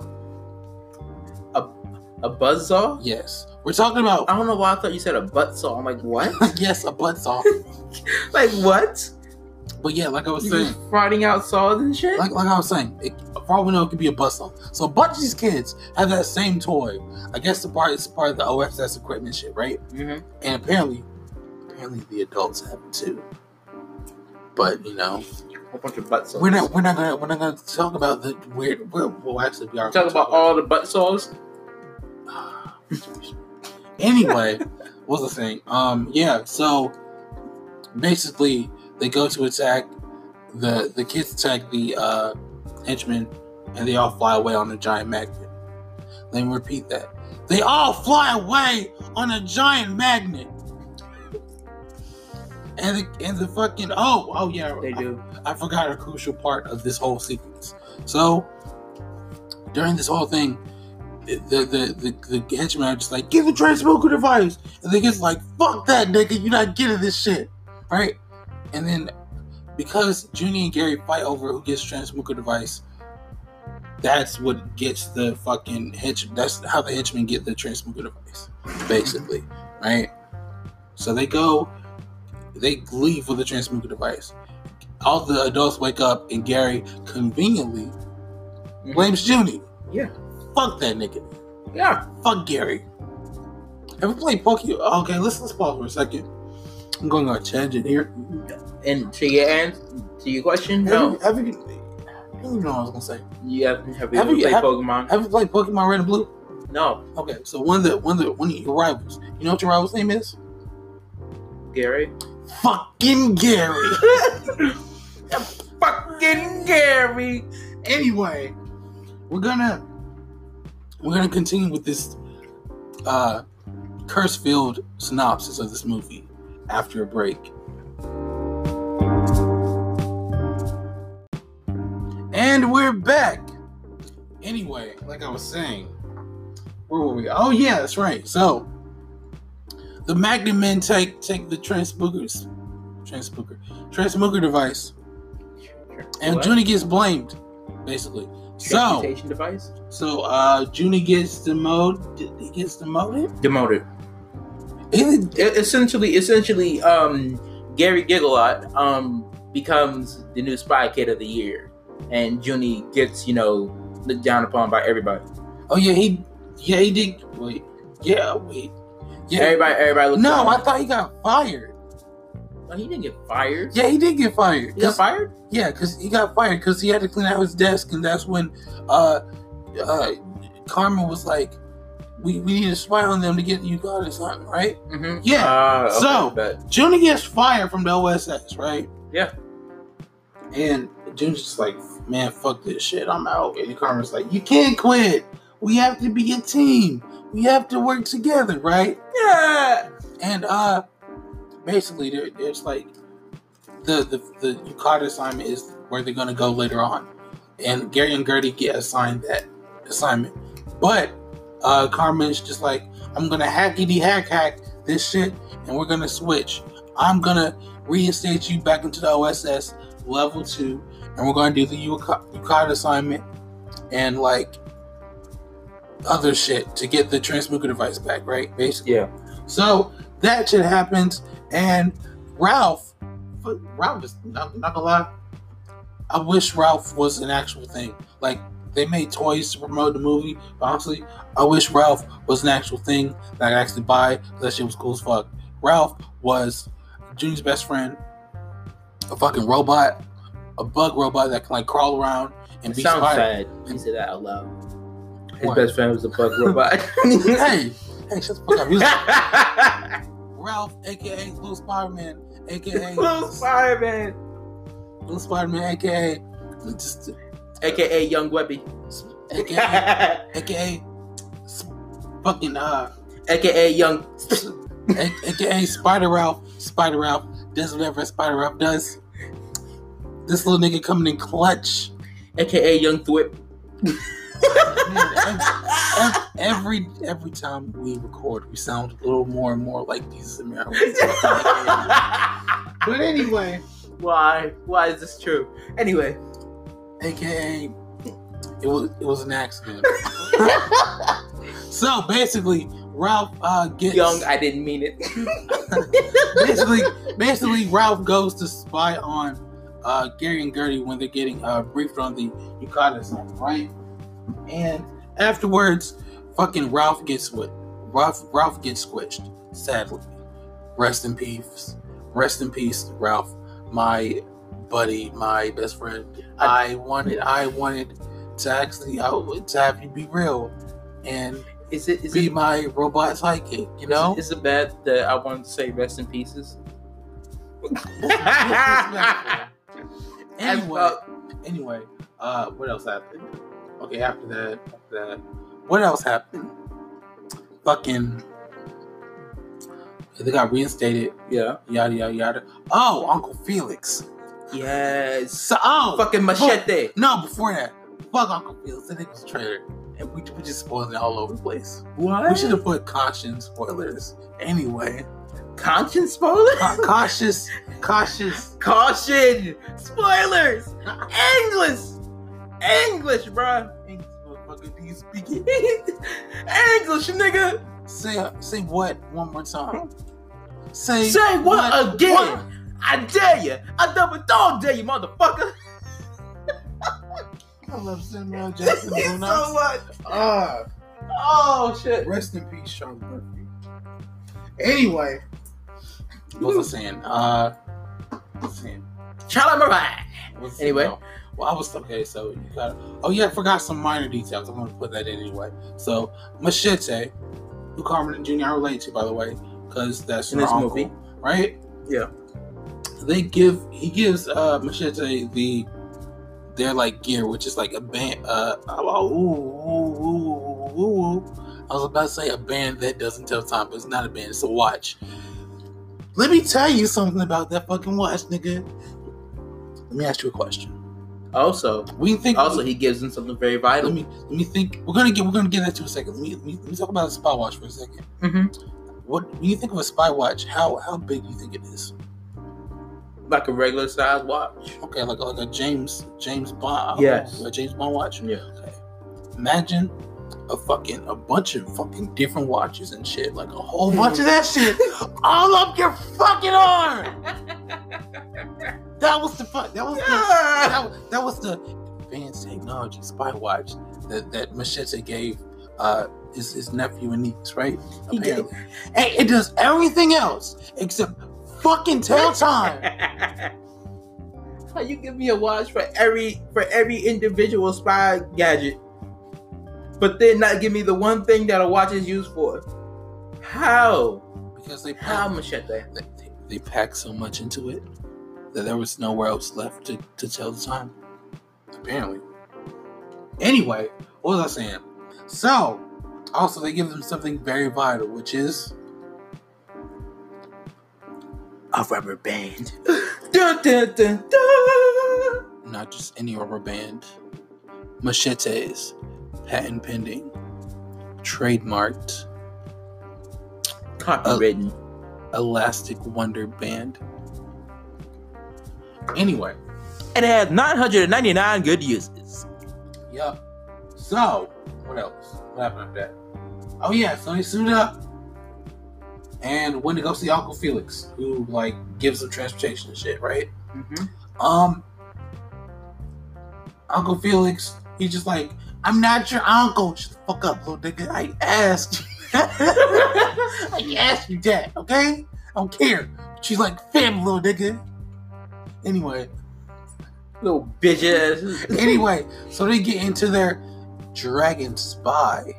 A buzzsaw? Yes. We're talking about I don't know why I thought you said a butt saw. I'm like, what? yes, a butt saw. like what? but yeah, like I was You saying, farting out saws and shit? like like I was saying, it, for all we know, it could be a butt saw. So a bunch of these kids have that same toy. I guess the part it's part of the OSS equipment shit, right? mm-hmm. And apparently, apparently the adults have it too. But you know, Bunch of butt we're not we're not gonna we're not gonna talk about the weird. We're, well, actually, we are talk about all the butt saws. Anyway, what's the thing? Um, yeah. So basically, they go to attack the the kids attack the uh, henchmen, and they all fly away on a giant magnet. Let me repeat that. They all fly away on a giant magnet. And the, and the fucking oh oh yeah They do. I forgot a crucial part of this whole sequence. So during this whole thing, the the the, the henchmen are just like, "Give the transmooker device," and the kid's like, "Fuck that, nigga! You're not getting this shit, right?" And then because Junie and Gary fight over who gets transmooker device, that's what gets the fucking hench. That's how the henchmen get the transmooker device, basically, right? So they go, they leave with the transmooker device all the adults wake up and Gary conveniently mm-hmm. blames Junie. Yeah. Fuck that nigga. Yeah. Fuck Gary. Have you played Pokemon? Okay, let's let's pause for a second. I'm going on a tangent here. And to your answer, to your question, Have no. you, have you, I don't even know what I was gonna say. You have, have you Have played have- Pokemon? Have you played Pokemon Red and Blue? no, Okay, so one of the one of the one of your rivals. You know what your rival's name is? Gary. Fucking Gary. Fucking Gary. anyway, we're gonna we're gonna continue with this uh curse filled synopsis of this movie after a break. And we're back. Anyway, like I was saying, where were we? Oh yeah, that's right. So the Magnet Men take take the transmookers transmooker transmooker device and What? Junie gets blamed, basically. So, Transmutation device so uh, Junie gets demoted. He gets demoted. demoted. It- E- essentially, essentially, um, Gary Gigalot um becomes the new Spy Kid of the year, and Junie gets you know looked down upon by everybody. oh yeah, he yeah he did. Wait, yeah, wait, yeah. Everybody, everybody looks. no. I thought he got fired. No, he didn't get fired. Yeah, he did get fired. he got fired. Yeah, because he got fired because he had to clean out his desk, and that's when uh, uh, Carmen was like, "We we need to spy on them to get you got or something, right?" Mm-hmm. Yeah. Uh, So- but Junie gets fired from the OSS, right? Yeah. And Junie's just like, man, fuck this shit. I'm out. And Carmen's like, you can't quit. We have to be a team. We have to work together, right? yeah, And uh basically there there's like the the the Yukata assignment is where they're gonna go later on. And Gary and Gertie get assigned that assignment. But uh Carmen's just like, I'm gonna hackety hack hack this shit and we're gonna switch. I'm gonna reinstate you back into the OSS level two, and we're gonna do the Yuka- Yukata assignment and like other shit to get the transmooker device back, right? Basically. yeah. So that shit happens, and Ralph, Ralph is not, not gonna lie. I wish Ralph was an actual thing. Like they made toys to promote the movie. But honestly, I wish Ralph was an actual thing that I could actually buy. That shit was cool as fuck. Ralph was Junior's best friend, a fucking robot, a bug robot that can like crawl around and It be sounds spider. sad. You say that out loud. His best friend was a bug robot. hey, hey, shut the fuck up. He was Ralph, aka Blue Spider Man, aka Blue Spider-Man, Blue Spider Man, aka just aka Young Webby, aka aka fucking uh aka Young, aka Spider Ralph. Spider Ralph does whatever Spider Ralph does. This little nigga coming in clutch. aka Young Thwip. Every, every every time we record, we sound a little more and more like these Americans. but anyway, Why? Why is this true? Anyway, aka it was it was an accident. so basically, Ralph uh, gets Young, I didn't mean it. basically basically Ralph goes to spy on uh, Gary and Gertie when they're getting uh, briefed on the Yukata song, right? And afterwards, fucking Ralph gets what Ralph Ralph gets squished. Sadly, rest in peace. Rest in peace, Ralph, my buddy, my best friend. I wanted I wanted to actually I, to have you be real, and Is it is be it my robot psychic. You know. Is it bad that I wanted to say rest in pieces? Anyway, anyway, uh, what else happened? Okay, after that, after that, what else happened? Fucking, they got reinstated. Yeah. Yada yada yada. Oh, Uncle Felix. Yes. So, oh, Fucking machete. no, before that, fuck Uncle Felix. That nigga's a traitor, and we we just spoiled it all over the place. What? We should have put conscience spoilers. Anyway, conscience spoilers. Ca- cautious, cautious. Caution! Spoilers! English! English, bruh! English, motherfucker, do you speak it? English, nigga! Say say what one more time. Say Say what, again? what? I dare you! I double dog dare you, motherfucker! I love Samuel Jackson. so Bruno. much! Ah, Oh, shit. rest in peace, Charlie Murphy. Anyway, what was I saying? Uh, what was I saying? Charlie Murray! What was Anyway. Well, I was okay. So you got. Oh yeah, I forgot some minor details. I'm gonna put that in anyway. So Machete, who Carmen Jr. I relate to, by the way, because that's In this uncle, movie. right? Yeah. They give he gives uh Machete the their like gear, which is like a band. Uh, oh, ooh, ooh, ooh, ooh, ooh. I was about to say a band that doesn't tell time, but it's not a band. It's a watch. Let me tell you something about that fucking watch, nigga. Let me ask you a question. Also, We think also he gives him something very vital. let me let me think. We're gonna get we're gonna get that to a second. Let me, let me let me talk about a spy watch for a second. hmm What when you think of a spy watch? How how big do you think it is? Like a regular size watch. Okay, like like a James James Bond. Yes. a James Bond watch. Yeah. Okay. Imagine a fucking a bunch of fucking different watches and shit, like a whole bunch of that shit, all up your fucking arm. That was the fuck. That was the that, that was the advanced technology spy watch that that Machete gave uh his, his nephew and niece, right? He Apparently. And it does everything else except fucking tell time. How you give me a watch for every for every individual spy gadget, but then not give me the one thing that a watch is used for? How? because they How pack, machete? they, they packed so much into it that there was nowhere else left to, to tell the time. Apparently. Anyway, what was I saying? So, also they give them something very vital, which is A rubber band. dun, dun, dun, dun. not just any rubber band. Machetes, patent pending, trademarked, Copywritten. elastic wonder band. Anyway, and it has 999 good uses. Yep. So, what else? What happened after that? Oh yeah, so they suited up and went to go see Uncle Felix, who like gives them transportation and shit, right? Mm-hmm. Um, Uncle Felix, he's just like, I'm not your uncle. Shut the fuck up, little nigga. I asked. I asked you that, okay? I don't care. She's like, fam, little nigga. Anyway, Little bitches. anyway, so they get into their Dragon Spy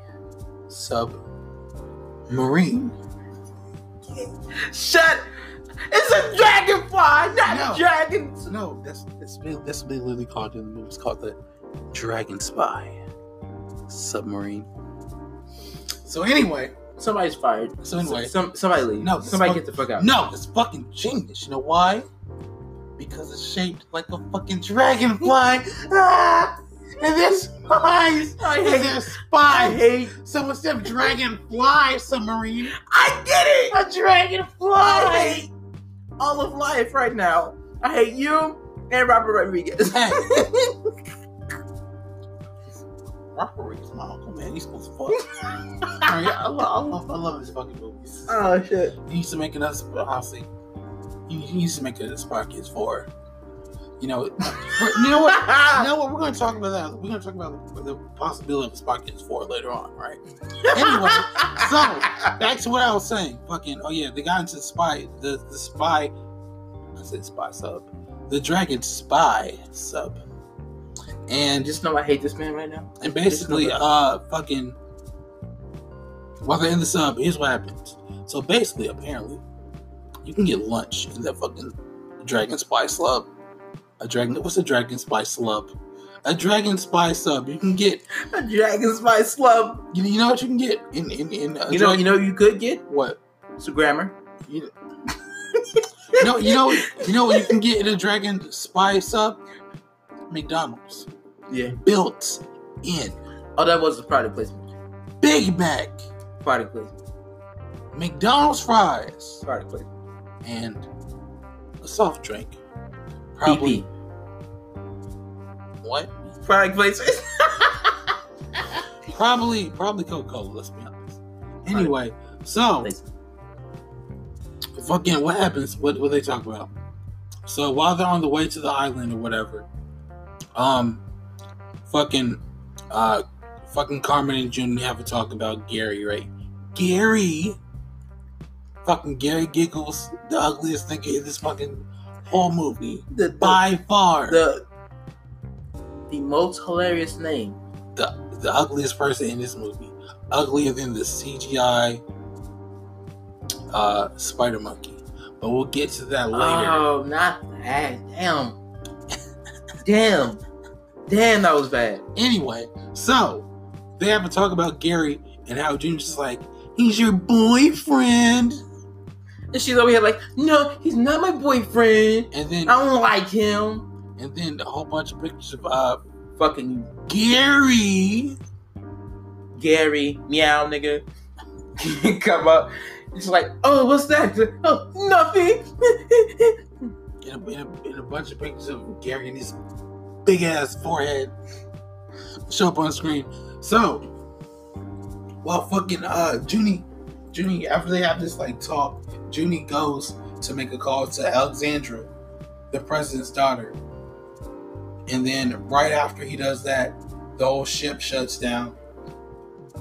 submarine. Shut. It's a dragonfly, not No. a dragon. No, that's that's that's what they literally called it in the movie. It's called the Dragon Spy submarine. So anyway, Somebody's fired. So anyway- some somebody leave. No, somebody fuck- get the fuck out. no, it's fucking genius. You know why? Because it's shaped like a fucking dragonfly. ah! And their spies. I And hate. their I hate. So instead of dragonfly submarine, I get it. a dragonfly. I hate all of life right now. I hate you and Robert Rodriguez. Hey. Robert Rodriguez, my uncle, man. He's supposed to fuck. I, love, I, love, I love his fucking movies. oh shit. He used to make us, honestly. He, he used to make Spy Kids 4. You know, you know what? You know what? We're going to talk about that. We're going to talk about the possibility of a Spy Kids 4 later on, right? Anyway, so back to what I was saying. Fucking, oh yeah, they got into the spy, the, the spy, I said spy sub, the Dragon Spy sub. And just know I hate this man right now. and basically, uh, fucking, while they're in the sub, here's what happens. So basically, apparently, you can get lunch in that fucking Dragon Spice Slub. A dragon. What's a Dragon Spice Slub? A Dragon Spice Sub. You can get. A Dragon Spice Slub. You, you know what you can get in in in. A You know, Dragon- you know, you could get what? some grammar. You know, you know, you know what you can get in a Dragon Spice Sub? McDonald's. Yeah. Built in. Oh, that was a product placement. Big Mac. Product placement. McDonald's fries. Product placement. And a soft drink. Probably. What? Product placement. Probably, probably Coca Cola. Let's be honest. Anyway, so fucking what happens? What what they talk about? So while they're on the way to the island or whatever, um, fucking, uh, fucking Carmen and Junior have a talk about Gary, right? Gary, fucking Gary giggles the ugliest thing in this fucking whole movie The, the, by far. the the most hilarious name. the the ugliest person in this movie, uglier than the CGI uh, Spider Monkey. But we'll get to that later. Oh, not that. Damn. Damn. Damn, that was bad. Anyway, so they have to talk about Gary and how Junior's just like, he's your boyfriend. And she's over here like, no, he's not my boyfriend. And then I don't like him. and then a whole bunch of pictures of uh, Fucking Gary. Gary, meow, nigga. Come up. It's like, oh, what's that? Oh, nothing. In a, in, a, in a bunch of pictures of Gary and his big ass forehead show up on screen. So, while fucking uh Junie, Junie, after they have this like talk, Junie goes to make a call to Alexandra, the president's daughter. And then right after he does that, the whole ship shuts down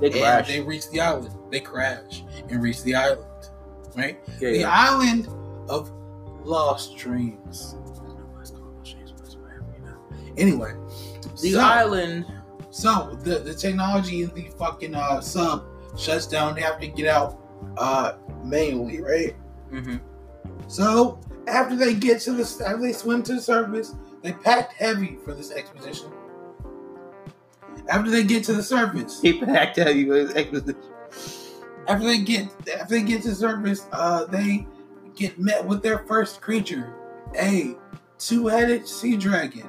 they crash. they reach the island. They crash and reach the island. Right? Yeah, the yeah. island of lost dreams. Anyway, The so, island. So the, the technology in the fucking uh, sub shuts down. They have to get out uh, manually, right? Mm-hmm. So after they get to the after they swim to the surface, they packed heavy for this expedition. After they get to the surface, He packed heavy you his exposition. after they get after they get to the surface, uh, they get met with their first creature, a two-headed sea dragon,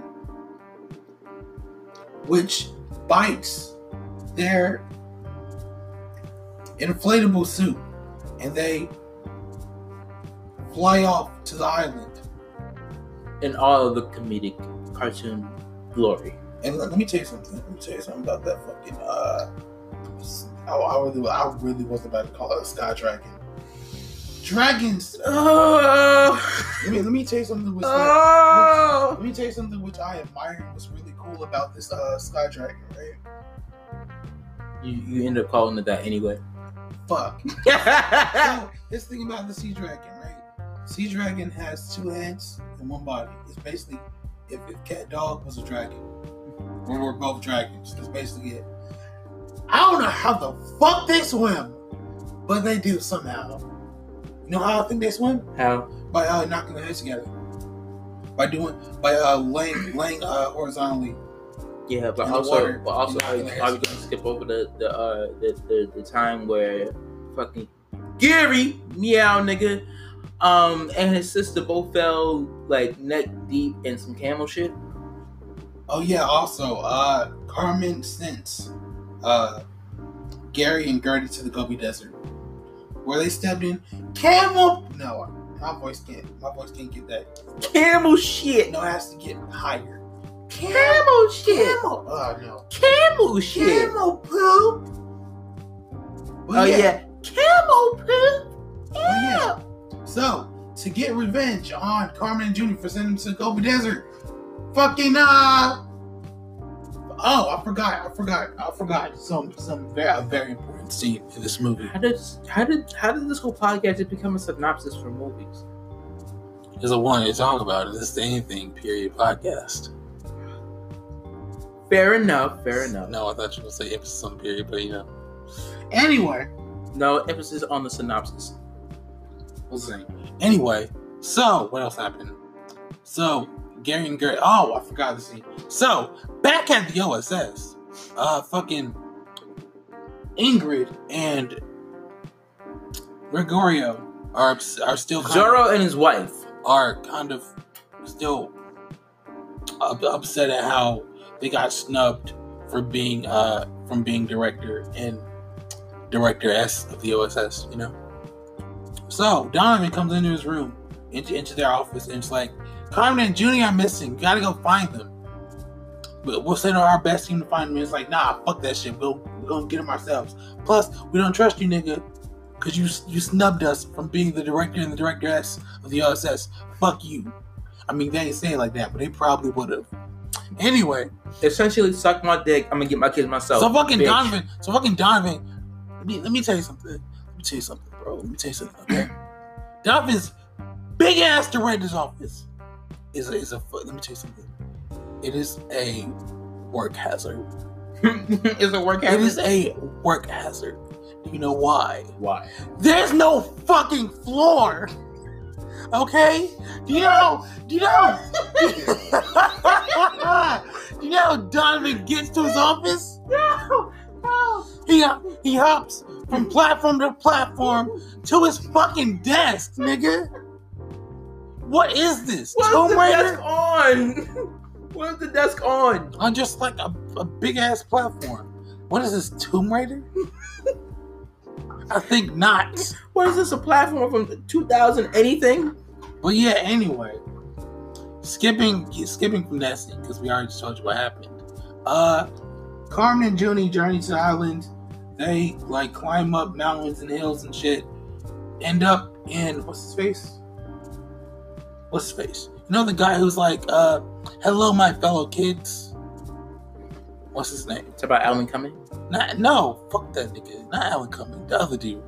which bites their inflatable suit, and they fly off to the island. In all of the comedic cartoon glory. And let, let me tell you something. Let me tell you something about that fucking. Uh, I, I really, I really was about to call it a sky dragon. Dragons. Oh, Let me let me tell you something. Which, oh. let me tell you something which I admire and was really cool about this uh, sky dragon. Right? You, you end up calling it that anyway. Fuck. so this thing about the sea dragon, right? Sea dragon has two heads and one body. It's basically if, if CatDog was a dragon, we we're both dragons. That's basically it. I don't know how the fuck they swim, but they do somehow. You know how I think they swim? How? By uh, knocking their heads together. By doing by uh laying laying uh horizontally. Yeah, but also, but also, are, are we gonna skip over the the uh the, the the time where fucking Gary meow nigga, um, and his sister both fell like neck deep in some camel shit. Oh yeah, also, uh Carmen sent uh Gary and Gertie to the Gobi Desert. Where they stepped in camel no my voice can't my voice can't get that. Camel shit. No, it has to get higher. Camel shit. Camel oh no. Camel shit. Camel poop. But Oh yeah. Camel poop. but yeah. So to get revenge on Carmen and Junior for sending them to the Gobi Desert, fucking uh Oh, I forgot. I forgot. I forgot some some very a very important scene in this movie. How did how did how did this whole podcast just become a synopsis for movies? There's a one to talk about it. This is the anything period podcast. Fair enough. Fair enough. No, I thought you were gonna say emphasis on period, but you know. Anyway, No emphasis on the synopsis. What's the name? Anyway, so what else happened? So Gary and Gary. Oh, I forgot the scene. So back at the OSS, uh, fucking Ingrid and Gregorio are are still kind of- and his wife. are kind of still upset at how they got snubbed for being uh from being director and director S of the OSS, you know. So Donovan comes into his room, into, into their office, and it's like, Carmen and Junie are missing. You gotta go find them. But we'll send our best team to find them. It's like, nah, fuck that shit. We'll we're gonna get them ourselves. Plus, we don't trust you, nigga, because you you snubbed us from being the director and the director S of the OSS. Fuck you. I mean, they ain't say it like that, but they probably would have. Anyway, Essentially, suck my dick. I'm gonna get my kids myself. so fucking bitch. Donovan, so fucking Donovan. Let me let me tell you something. Let me tell you something, bro. Let me tell you something. Okay, Donovan's big ass director's office is a, is a. Let me tell you something. It is a work hazard. is a work hazard. It is a work hazard. Do you know why? Why? There's no fucking floor. Okay? Do you know? Do you know? do you know how Donovan gets to his office? No, no. He uh, he hops from platform to platform to his fucking desk, nigga. What is this? What is Tomb the Raider? desk on? What is the desk on? On just like a, a big ass platform. What is this? Tomb Raider? I think not. What is this? A platform from 2000 anything? But yeah, anyway, skipping skipping from that scene because we already told you what happened. Uh, Carmen and Junie journey to the island. They like climb up mountains and hills and shit. End up in what's his face? What's his face? You know the guy who's like, uh, "Hello, my fellow kids." What's his name? It's about Alan Cumming. Not no, fuck that nigga. Not Alan Cumming, the other dude.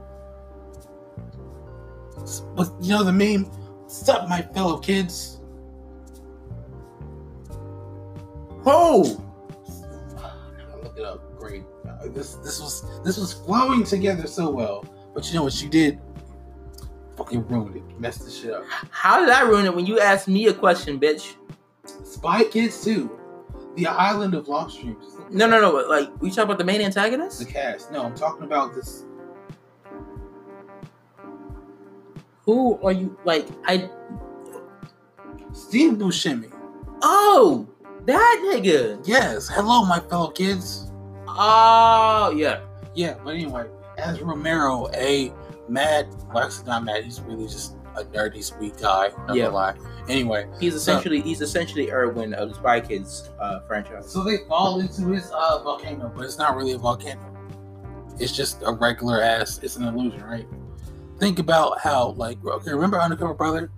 But you know the meme? Up, my fellow kids? Oh, Look it up. Great. Uh, this this was this was flowing together so well. But you know what you did? Fucking ruined it. Messed the shit up. how did I ruin it when you asked me a question, bitch? Spy Kids 2. The Island of Lost Dreams. No, no, no. Like we talk about the main antagonist. The cast. No, I'm talking about this. Who are you? Like I? Steve Buscemi. Oh, that nigga. Yes. Hello, my fellow kids. Oh yeah. Yeah, but anyway, as Romero, a mad, well, actually not mad, he's really just a nerdy, sweet guy. Not Yeah. lie. Anyway, He's essentially he's essentially Erwin of the Spy Kids uh, franchise. so they fall into his uh, volcano, but it's not really a volcano. It's just a regular ass. It's an illusion, right? Think about how, like, okay, remember Undercover Brother?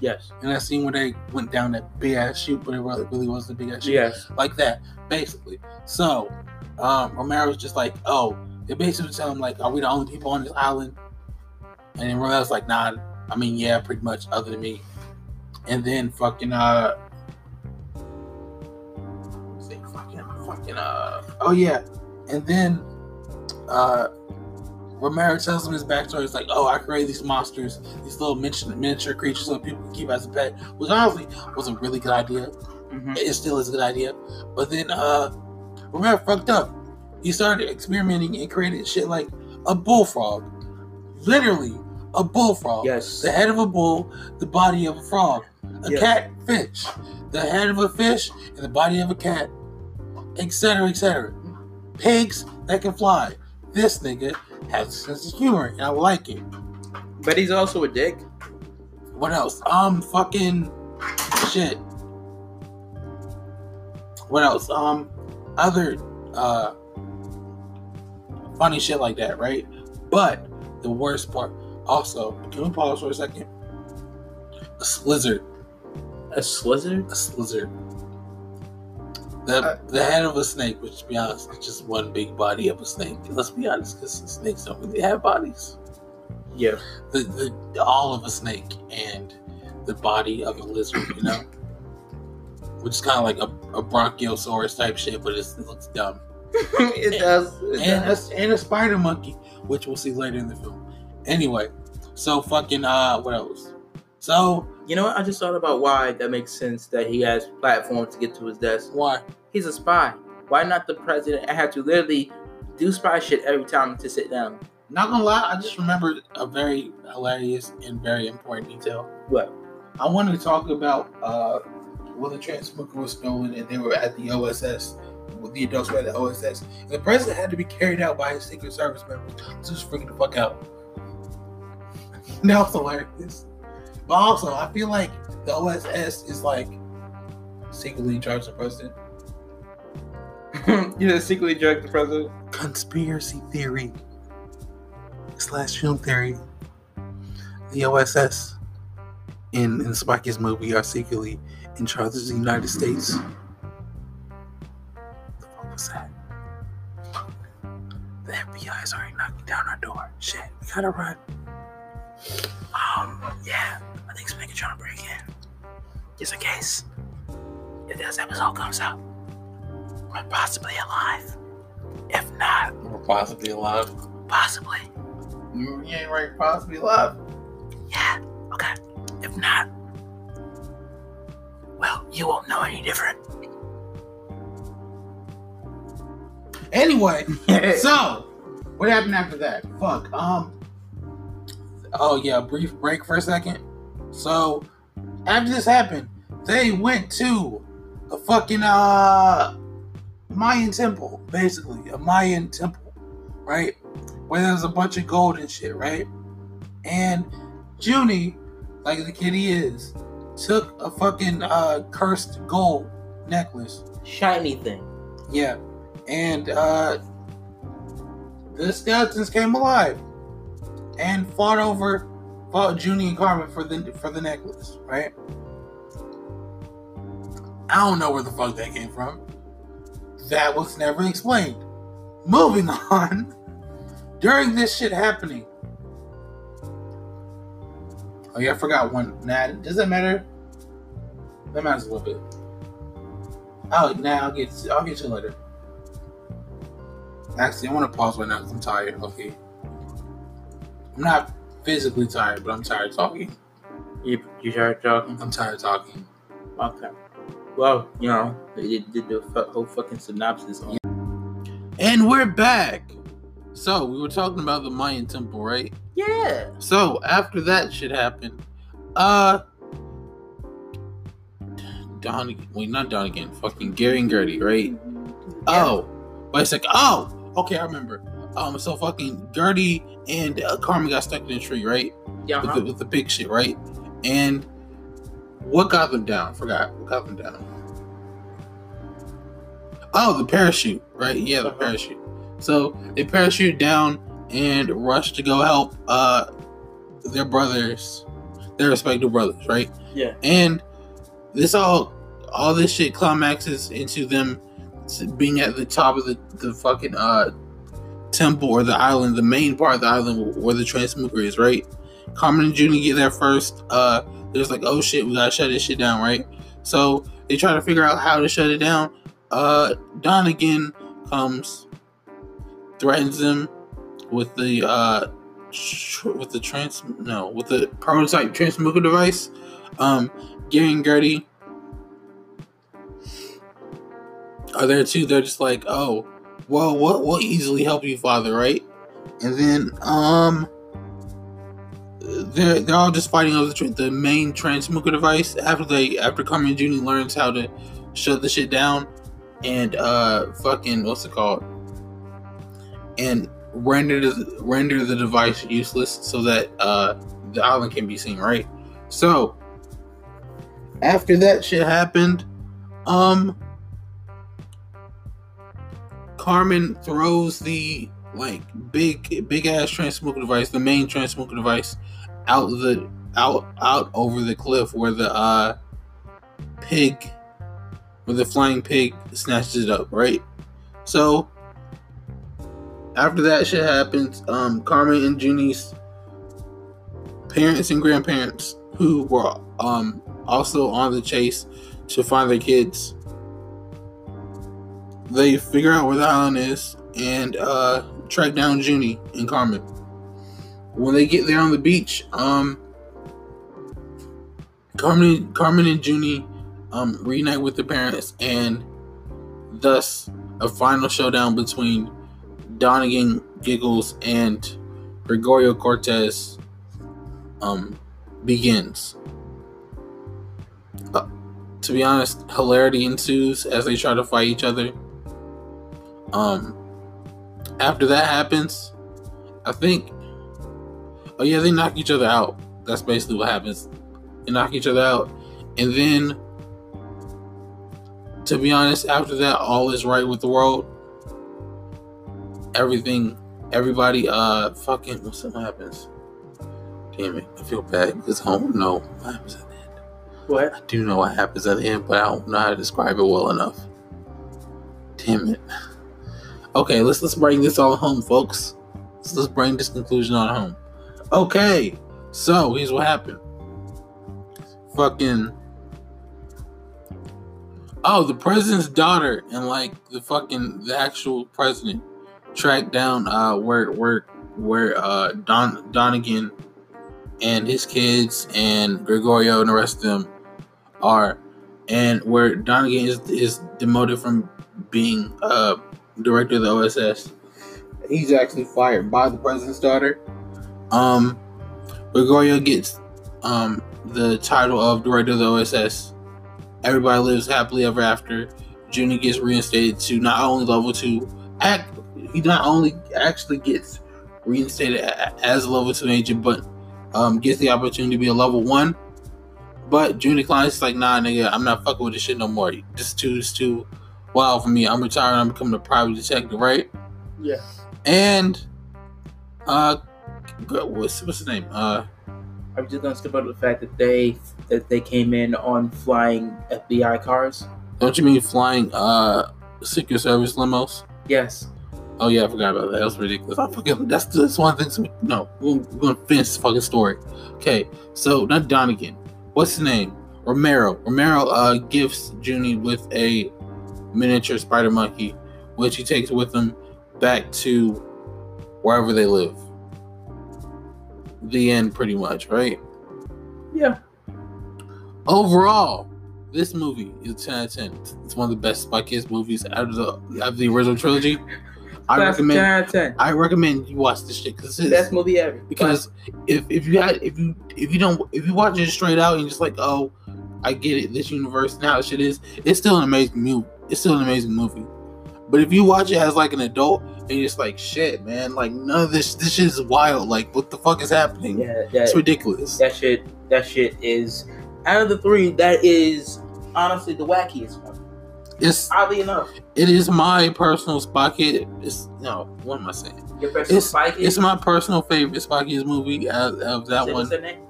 Yes. And that scene where they went down that big ass chute, but it really really was the big ass chute. Yes. like that, basically. So, um, Romero's just like, oh, they basically tell him like, are we the only people on this island? And then Romero's like, nah, I mean, yeah, pretty much, other than me. And then fucking uh, let's fucking, fucking uh, oh yeah, and then uh. Romero tells him his backstory. It's like, oh, I created these monsters, these little miniature, miniature creatures, so people can keep as a pet. Which honestly was a really good idea Mhm. it still is a good idea. But then uh Romero fucked up. He started experimenting and created shit like a bullfrog. Literally a bullfrog. Yes. The head of a bull, the body of a frog. A Yes. cat fish. The head of a fish and the body of a cat. Etc. Etc. Pigs that can fly. This nigga has a sense of humor and I like it. But he's also a dick. What else? Um, fucking shit. What else? Um, other uh funny shit like that, right? But the worst part, also, can we pause for a second? A slizzard, A slizzard. a slizzard. The, the head of a snake, which to be honest, is just one big body of a snake. Let's be honest, because snakes don't really have bodies. Yeah. the, the all of a snake and the body of a lizard, you know, which is kind of like a, a bronchiosaurus type shit, but it looks dumb. it does. It and does. a, and a spider monkey, which we'll see later in the film. Anyway, so fucking uh, what else? So You know what? I just thought about why that makes sense that he has platforms to get to his desk. why? He's a spy. Why not the president? I had to literally do spy shit every time to sit down. Not gonna lie, I just remembered a very hilarious and very important detail. What? I wanted to talk about uh, when the transmitter was stolen and they were at the OSS. The adults were at the OSS. And the president had to be carried out by his Secret Service members. Just freaking the fuck out. that was hilarious. But also, I feel like the OSS is like secretly in charge of the president. you just secretly drug the president. Conspiracy theory slash film theory. The OSS in in Spike's movie are secretly in charge of the United States. The fuck was that? The FBI is already knocking down our door. Shit, we gotta run. Um, yeah, I think Spike is trying to break in. Just in case, if this episode comes out, we're possibly alive. If not, we're possibly alive. Possibly. You ain't right, possibly alive. Yeah, okay. If not, well, you won't know any different. Anyway, so what happened after that? Fuck. Um. Oh yeah, brief break for a second. So after this happened, they went to a fucking uh Mayan temple, basically a Mayan temple, right? Where there's a bunch of gold and shit, right? And Junie, like the kid he is, took a fucking uh cursed gold necklace Shiny thing. yeah. And uh the skeletons came alive and fought over fought Junie and Carmen for the for the necklace, right? I don't know where the fuck that came from. That was never explained. Moving on. During this shit happening. Oh yeah, I forgot one. Nah, does that matter? That matters a little bit. Oh, nah, I'll get I'll get you later. Actually, I want to pause right now because I'm tired. Okay. I'm not physically tired, but I'm tired talking. You you started talking. I'm tired talking. Okay. Well, you know, they did the whole fucking synopsis on. And we're back. So we were talking about the Mayan temple, right? Yeah. So after that shit happened, uh, Don, wait, not Donnagon. Fucking Gary and Gertie, right? Oh, wait a second. Oh, okay, I remember. Um, so fucking Gertie and uh, Carmen got stuck in a tree, right? Yeah. with, the, with the big shit, right? And what got them down? Forgot what got them down. Oh, the parachute, right? Yeah, the Uh-huh. parachute. So they parachute down and rush to go help uh their brothers, their respective brothers, right? Yeah. And this all, all this shit climaxes into them being at the top of the the fucking uh temple or the island, the main part of the island where the transmooker is, right? Carmen and Junie get there first. Uh, there's like, oh shit, we gotta shut this shit down, right? So they try to figure out how to shut it down. Uh, Donnagon comes, threatens them with the uh, tr- with the trans no, with the prototype transmooker device. Um, Gary and Gertie are there too. They're just like, oh, well, what will easily help you, father, right? And then, um, they're they're all just fighting over the, the main transmooker device. After they after Carmen Junie learns how to shut the shit down and uh fucking what's it called? And render the render the device useless so that uh the island can be seen right? So after that shit happened um Carmen throws the like big big ass transmooker device, the main transmooker device, out the out out over the cliff where the uh pig where the flying pig snatches it up, right? So after that shit happens, um Carmen and Junie's parents and grandparents who were um also on the chase to find their kids they figure out where the island is and uh, track down Junie and Carmen. When they get there on the beach, um, Carmen, Carmen and Junie um, reunite with their parents, and thus a final showdown between Donnagon Giggles and Gregorio Cortez um, begins. Uh, to be honest, hilarity ensues as they try to fight each other. Um, after that happens, I think. Oh yeah, they knock each other out. That's basically what happens. They knock each other out, and then, to be honest, after that, all is right with the world. Everything, everybody, uh, fucking, what's what happens? Damn it, I feel bad because I don't know what happens at the end. What? I do know what happens at the end, but I don't know how to describe it well enough. Damn it. Okay, let's let's bring this all home, folks. Let's, let's bring this conclusion on home. Okay, so here's what happened. Fucking. Oh, the president's daughter and like the fucking the actual president tracked down uh where where where uh Don Donnagon and his kids and Gregorio and the rest of them are, and where Donnagon is is demoted from being uh director of the OSS. He's actually fired by the president's daughter. Um, Gregorio gets um the title of director of the OSS. Everybody lives happily ever after. Junie gets reinstated to not only level two, act he not only actually gets reinstated as a level two agent, but um gets the opportunity to be a level one. But Junie Klein's is like, nah, nigga, I'm not fucking with this shit no more. This is too, this is too wild for me. I'm retiring. I'm becoming a private detective, right? Yeah. And uh, what's what's the name? Uh, I'm just gonna skip over the fact that they that they came in on flying FBI cars. don't you mean flying uh Secret Service limos? Yes. Oh yeah, I forgot about that. That was ridiculous. I forget. That's that's one thing. So, no, we're, we're gonna finish this fucking story. Okay, so not Donnagon. What's his name? Romero. Romero uh gifts Junie with a miniature spider monkey, which he takes with him back to wherever they live. The end, pretty much, right? Yeah. Overall, this movie is 10 out of 10. It's one of the best Spy Kids movies out of the out of the original trilogy. I recommend 10 out of 10. I recommend you watch this shit because it's Best movie ever. because if if you had if you if you don't if you watch it straight out and just like oh I get it this universe now shit is it's still an amazing movie it's still an amazing movie. But if you watch it as like an adult and you're just like shit man like none of this this shit is wild. Like what the fuck is happening? Yeah, it's ridiculous. that shit that shit is out of the three, that is honestly the wackiest one. it's Oddly enough. it is my personal Spy it's no what am I saying? Your personal it's it's my personal favorite Spy Kids movie out of that one What's their name?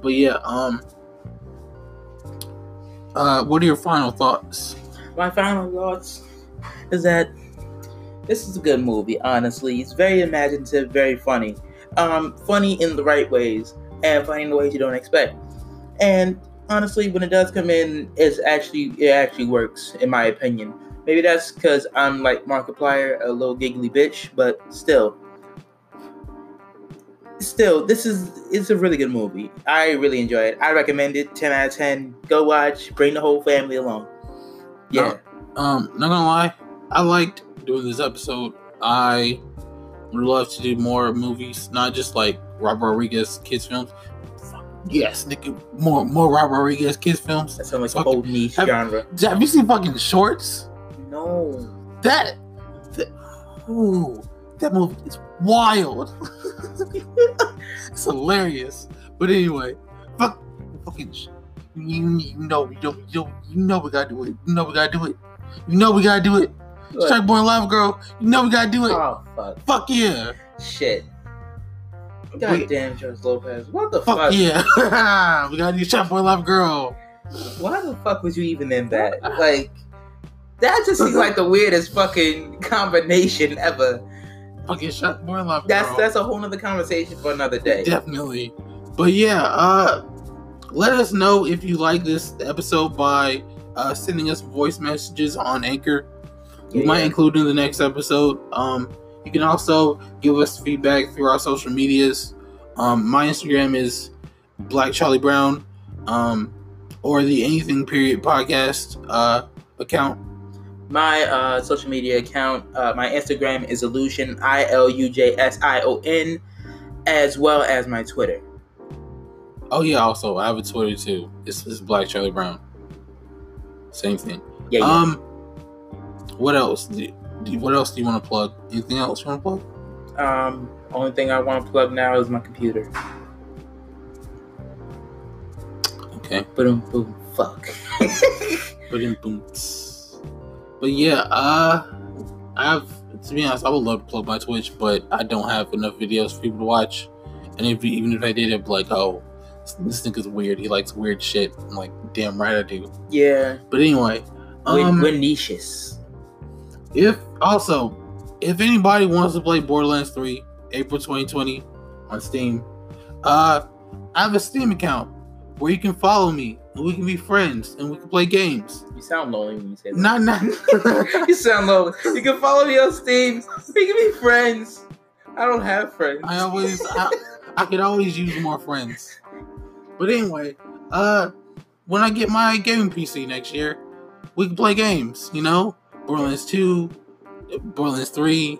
but yeah um uh what are your final thoughts My final thoughts is that this is a good movie, honestly. It's very imaginative, very funny. Um, funny in the right ways, and funny in the ways you don't expect. And honestly, when it does come in, it's actually it actually works, in my opinion. Maybe that's because I'm like Markiplier, a little giggly bitch, but still. Still, this is it's a really good movie. I really enjoy it. I recommend it. Ten out of ten. Go watch. Bring the whole family along. Yeah. Um, not gonna lie, I liked doing this episode. I would love to do more movies, not just like Robert Rodriguez kids films. Yes, nigga, more more Robert Rodriguez kids films. That sounds like a whole niche Have- genre. Have you seen fucking shorts? No. That, that ooh, that movie is wild. it's hilarious. But anyway, fuck, fucking, sh- you, you know, you know, you know, you know we gotta do it. You know we gotta do it. You know we gotta do it. Sharkboy, live girl. You know we gotta do it. Oh fuck. Fuck yeah. Shit. God Wait. damn George Lopez. What the Fuck fuck? yeah. we gotta do Sharkboy, live girl. Why the fuck was you even in that? Like that just seems like the weirdest fucking combination ever. Fucking Sharkboy, live girl. That's that's a whole nother conversation for another day. Definitely. But yeah, uh let us know if you like this episode by uh sending us voice messages on Anchor. we Yeah, might yeah. include in the next episode. Um, you can also give us feedback through our social medias. Um, my Instagram is Black Charlie Brown, um, or the Anything Period podcast uh, account. My uh, social media account, uh, my Instagram is illusion i l u j s i o n, as well as my Twitter. Oh yeah, also I have a Twitter too. It's, it's Black Charlie Brown. Same thing. Yeah, yeah. Um, what else? Do, do, what else do you want to plug? Anything else you want to plug? Um, only thing I want to plug now is my computer. Okay. Boom, boom, fuck. In boom. But yeah, uh, I've to be honest, I would love to plug my Twitch, but I don't have enough videos for people to watch. And if even if I did, it'd be like, oh, this nigga's weird. He likes weird shit. I'm like, damn right I do. yeah, But anyway, we're, um, we're niches. if also if anybody wants to play Borderlands 3, April 2020 on Steam, uh, I have a Steam account where you can follow me and we can be friends and we can play games. You sound lonely when you say that. Not not. you sound lonely. You can follow me on Steam. We can be friends. I don't have friends. I always I, I could always use more friends. But anyway, uh when I get my gaming PC next year, we can play games, you know? Borderlands 2, Borderlands 3,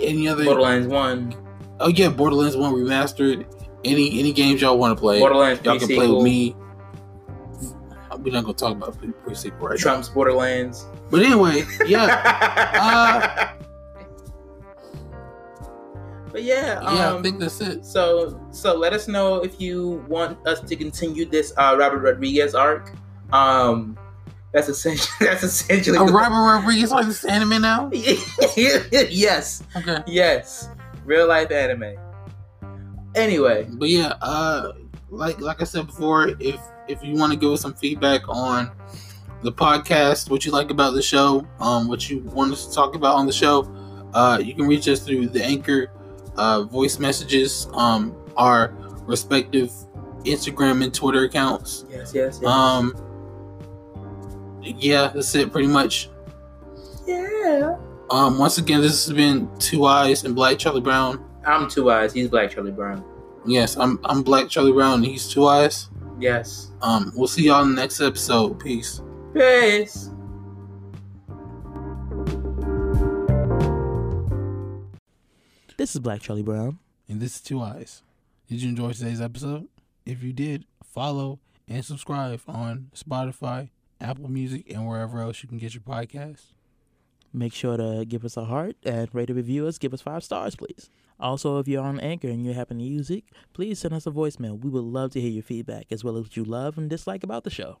any other Borderlands One, Oh yeah, Borderlands 1 remastered. Any any games y'all want to play, Borderlands y'all can play pre-sequel, with me. We're not gonna talk about pre- pre-sequel right now. Trump's Borderlands. But anyway, yeah, but yeah, yeah, I um, think that's it. So so let us know if you want us to continue this uh, Robert Rodriguez arc. Um, that's essentially that's essentially. Uh, Robert Rodriguez like this anime now? yes, Okay. yes, real life anime. Anyway, But yeah, uh, like like I said before, if if you want to give us some feedback on the podcast, what you like about the show, um, what you want us to talk about on the show, uh, you can reach us through the Anchor uh, voice messages, um, our respective Instagram and Twitter accounts. yes, yes, yes. Um, yeah, that's it pretty much. yeah. Um, once again, this has been Two Eyes and Black Charlie Brown. I'm Two Eyes. He's Black Charlie Brown. Yes, I'm I'm Black Charlie Brown and he's Two Eyes. Yes. Um, we'll see y'all in the next episode. Peace. Peace. This is Black Charlie Brown. And this is Two Eyes. Did you enjoy today's episode? If you did, follow and subscribe on Spotify, Apple Music, and wherever else you can get your podcast. Make sure to give us a heart and rate and review us. Give us five stars, please. Also, if you're on Anchor and you happen to use it, please send us a voicemail. We would love to hear your feedback as well as what you love and dislike about the show.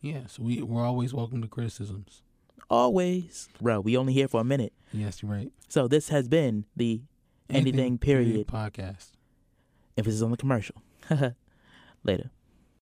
Yes, we, we're always welcome to criticisms. Always. Bro, we only here for a minute. Yes, you're right. So this has been the Anything, period. podcast. emphasis on the commercial. Later.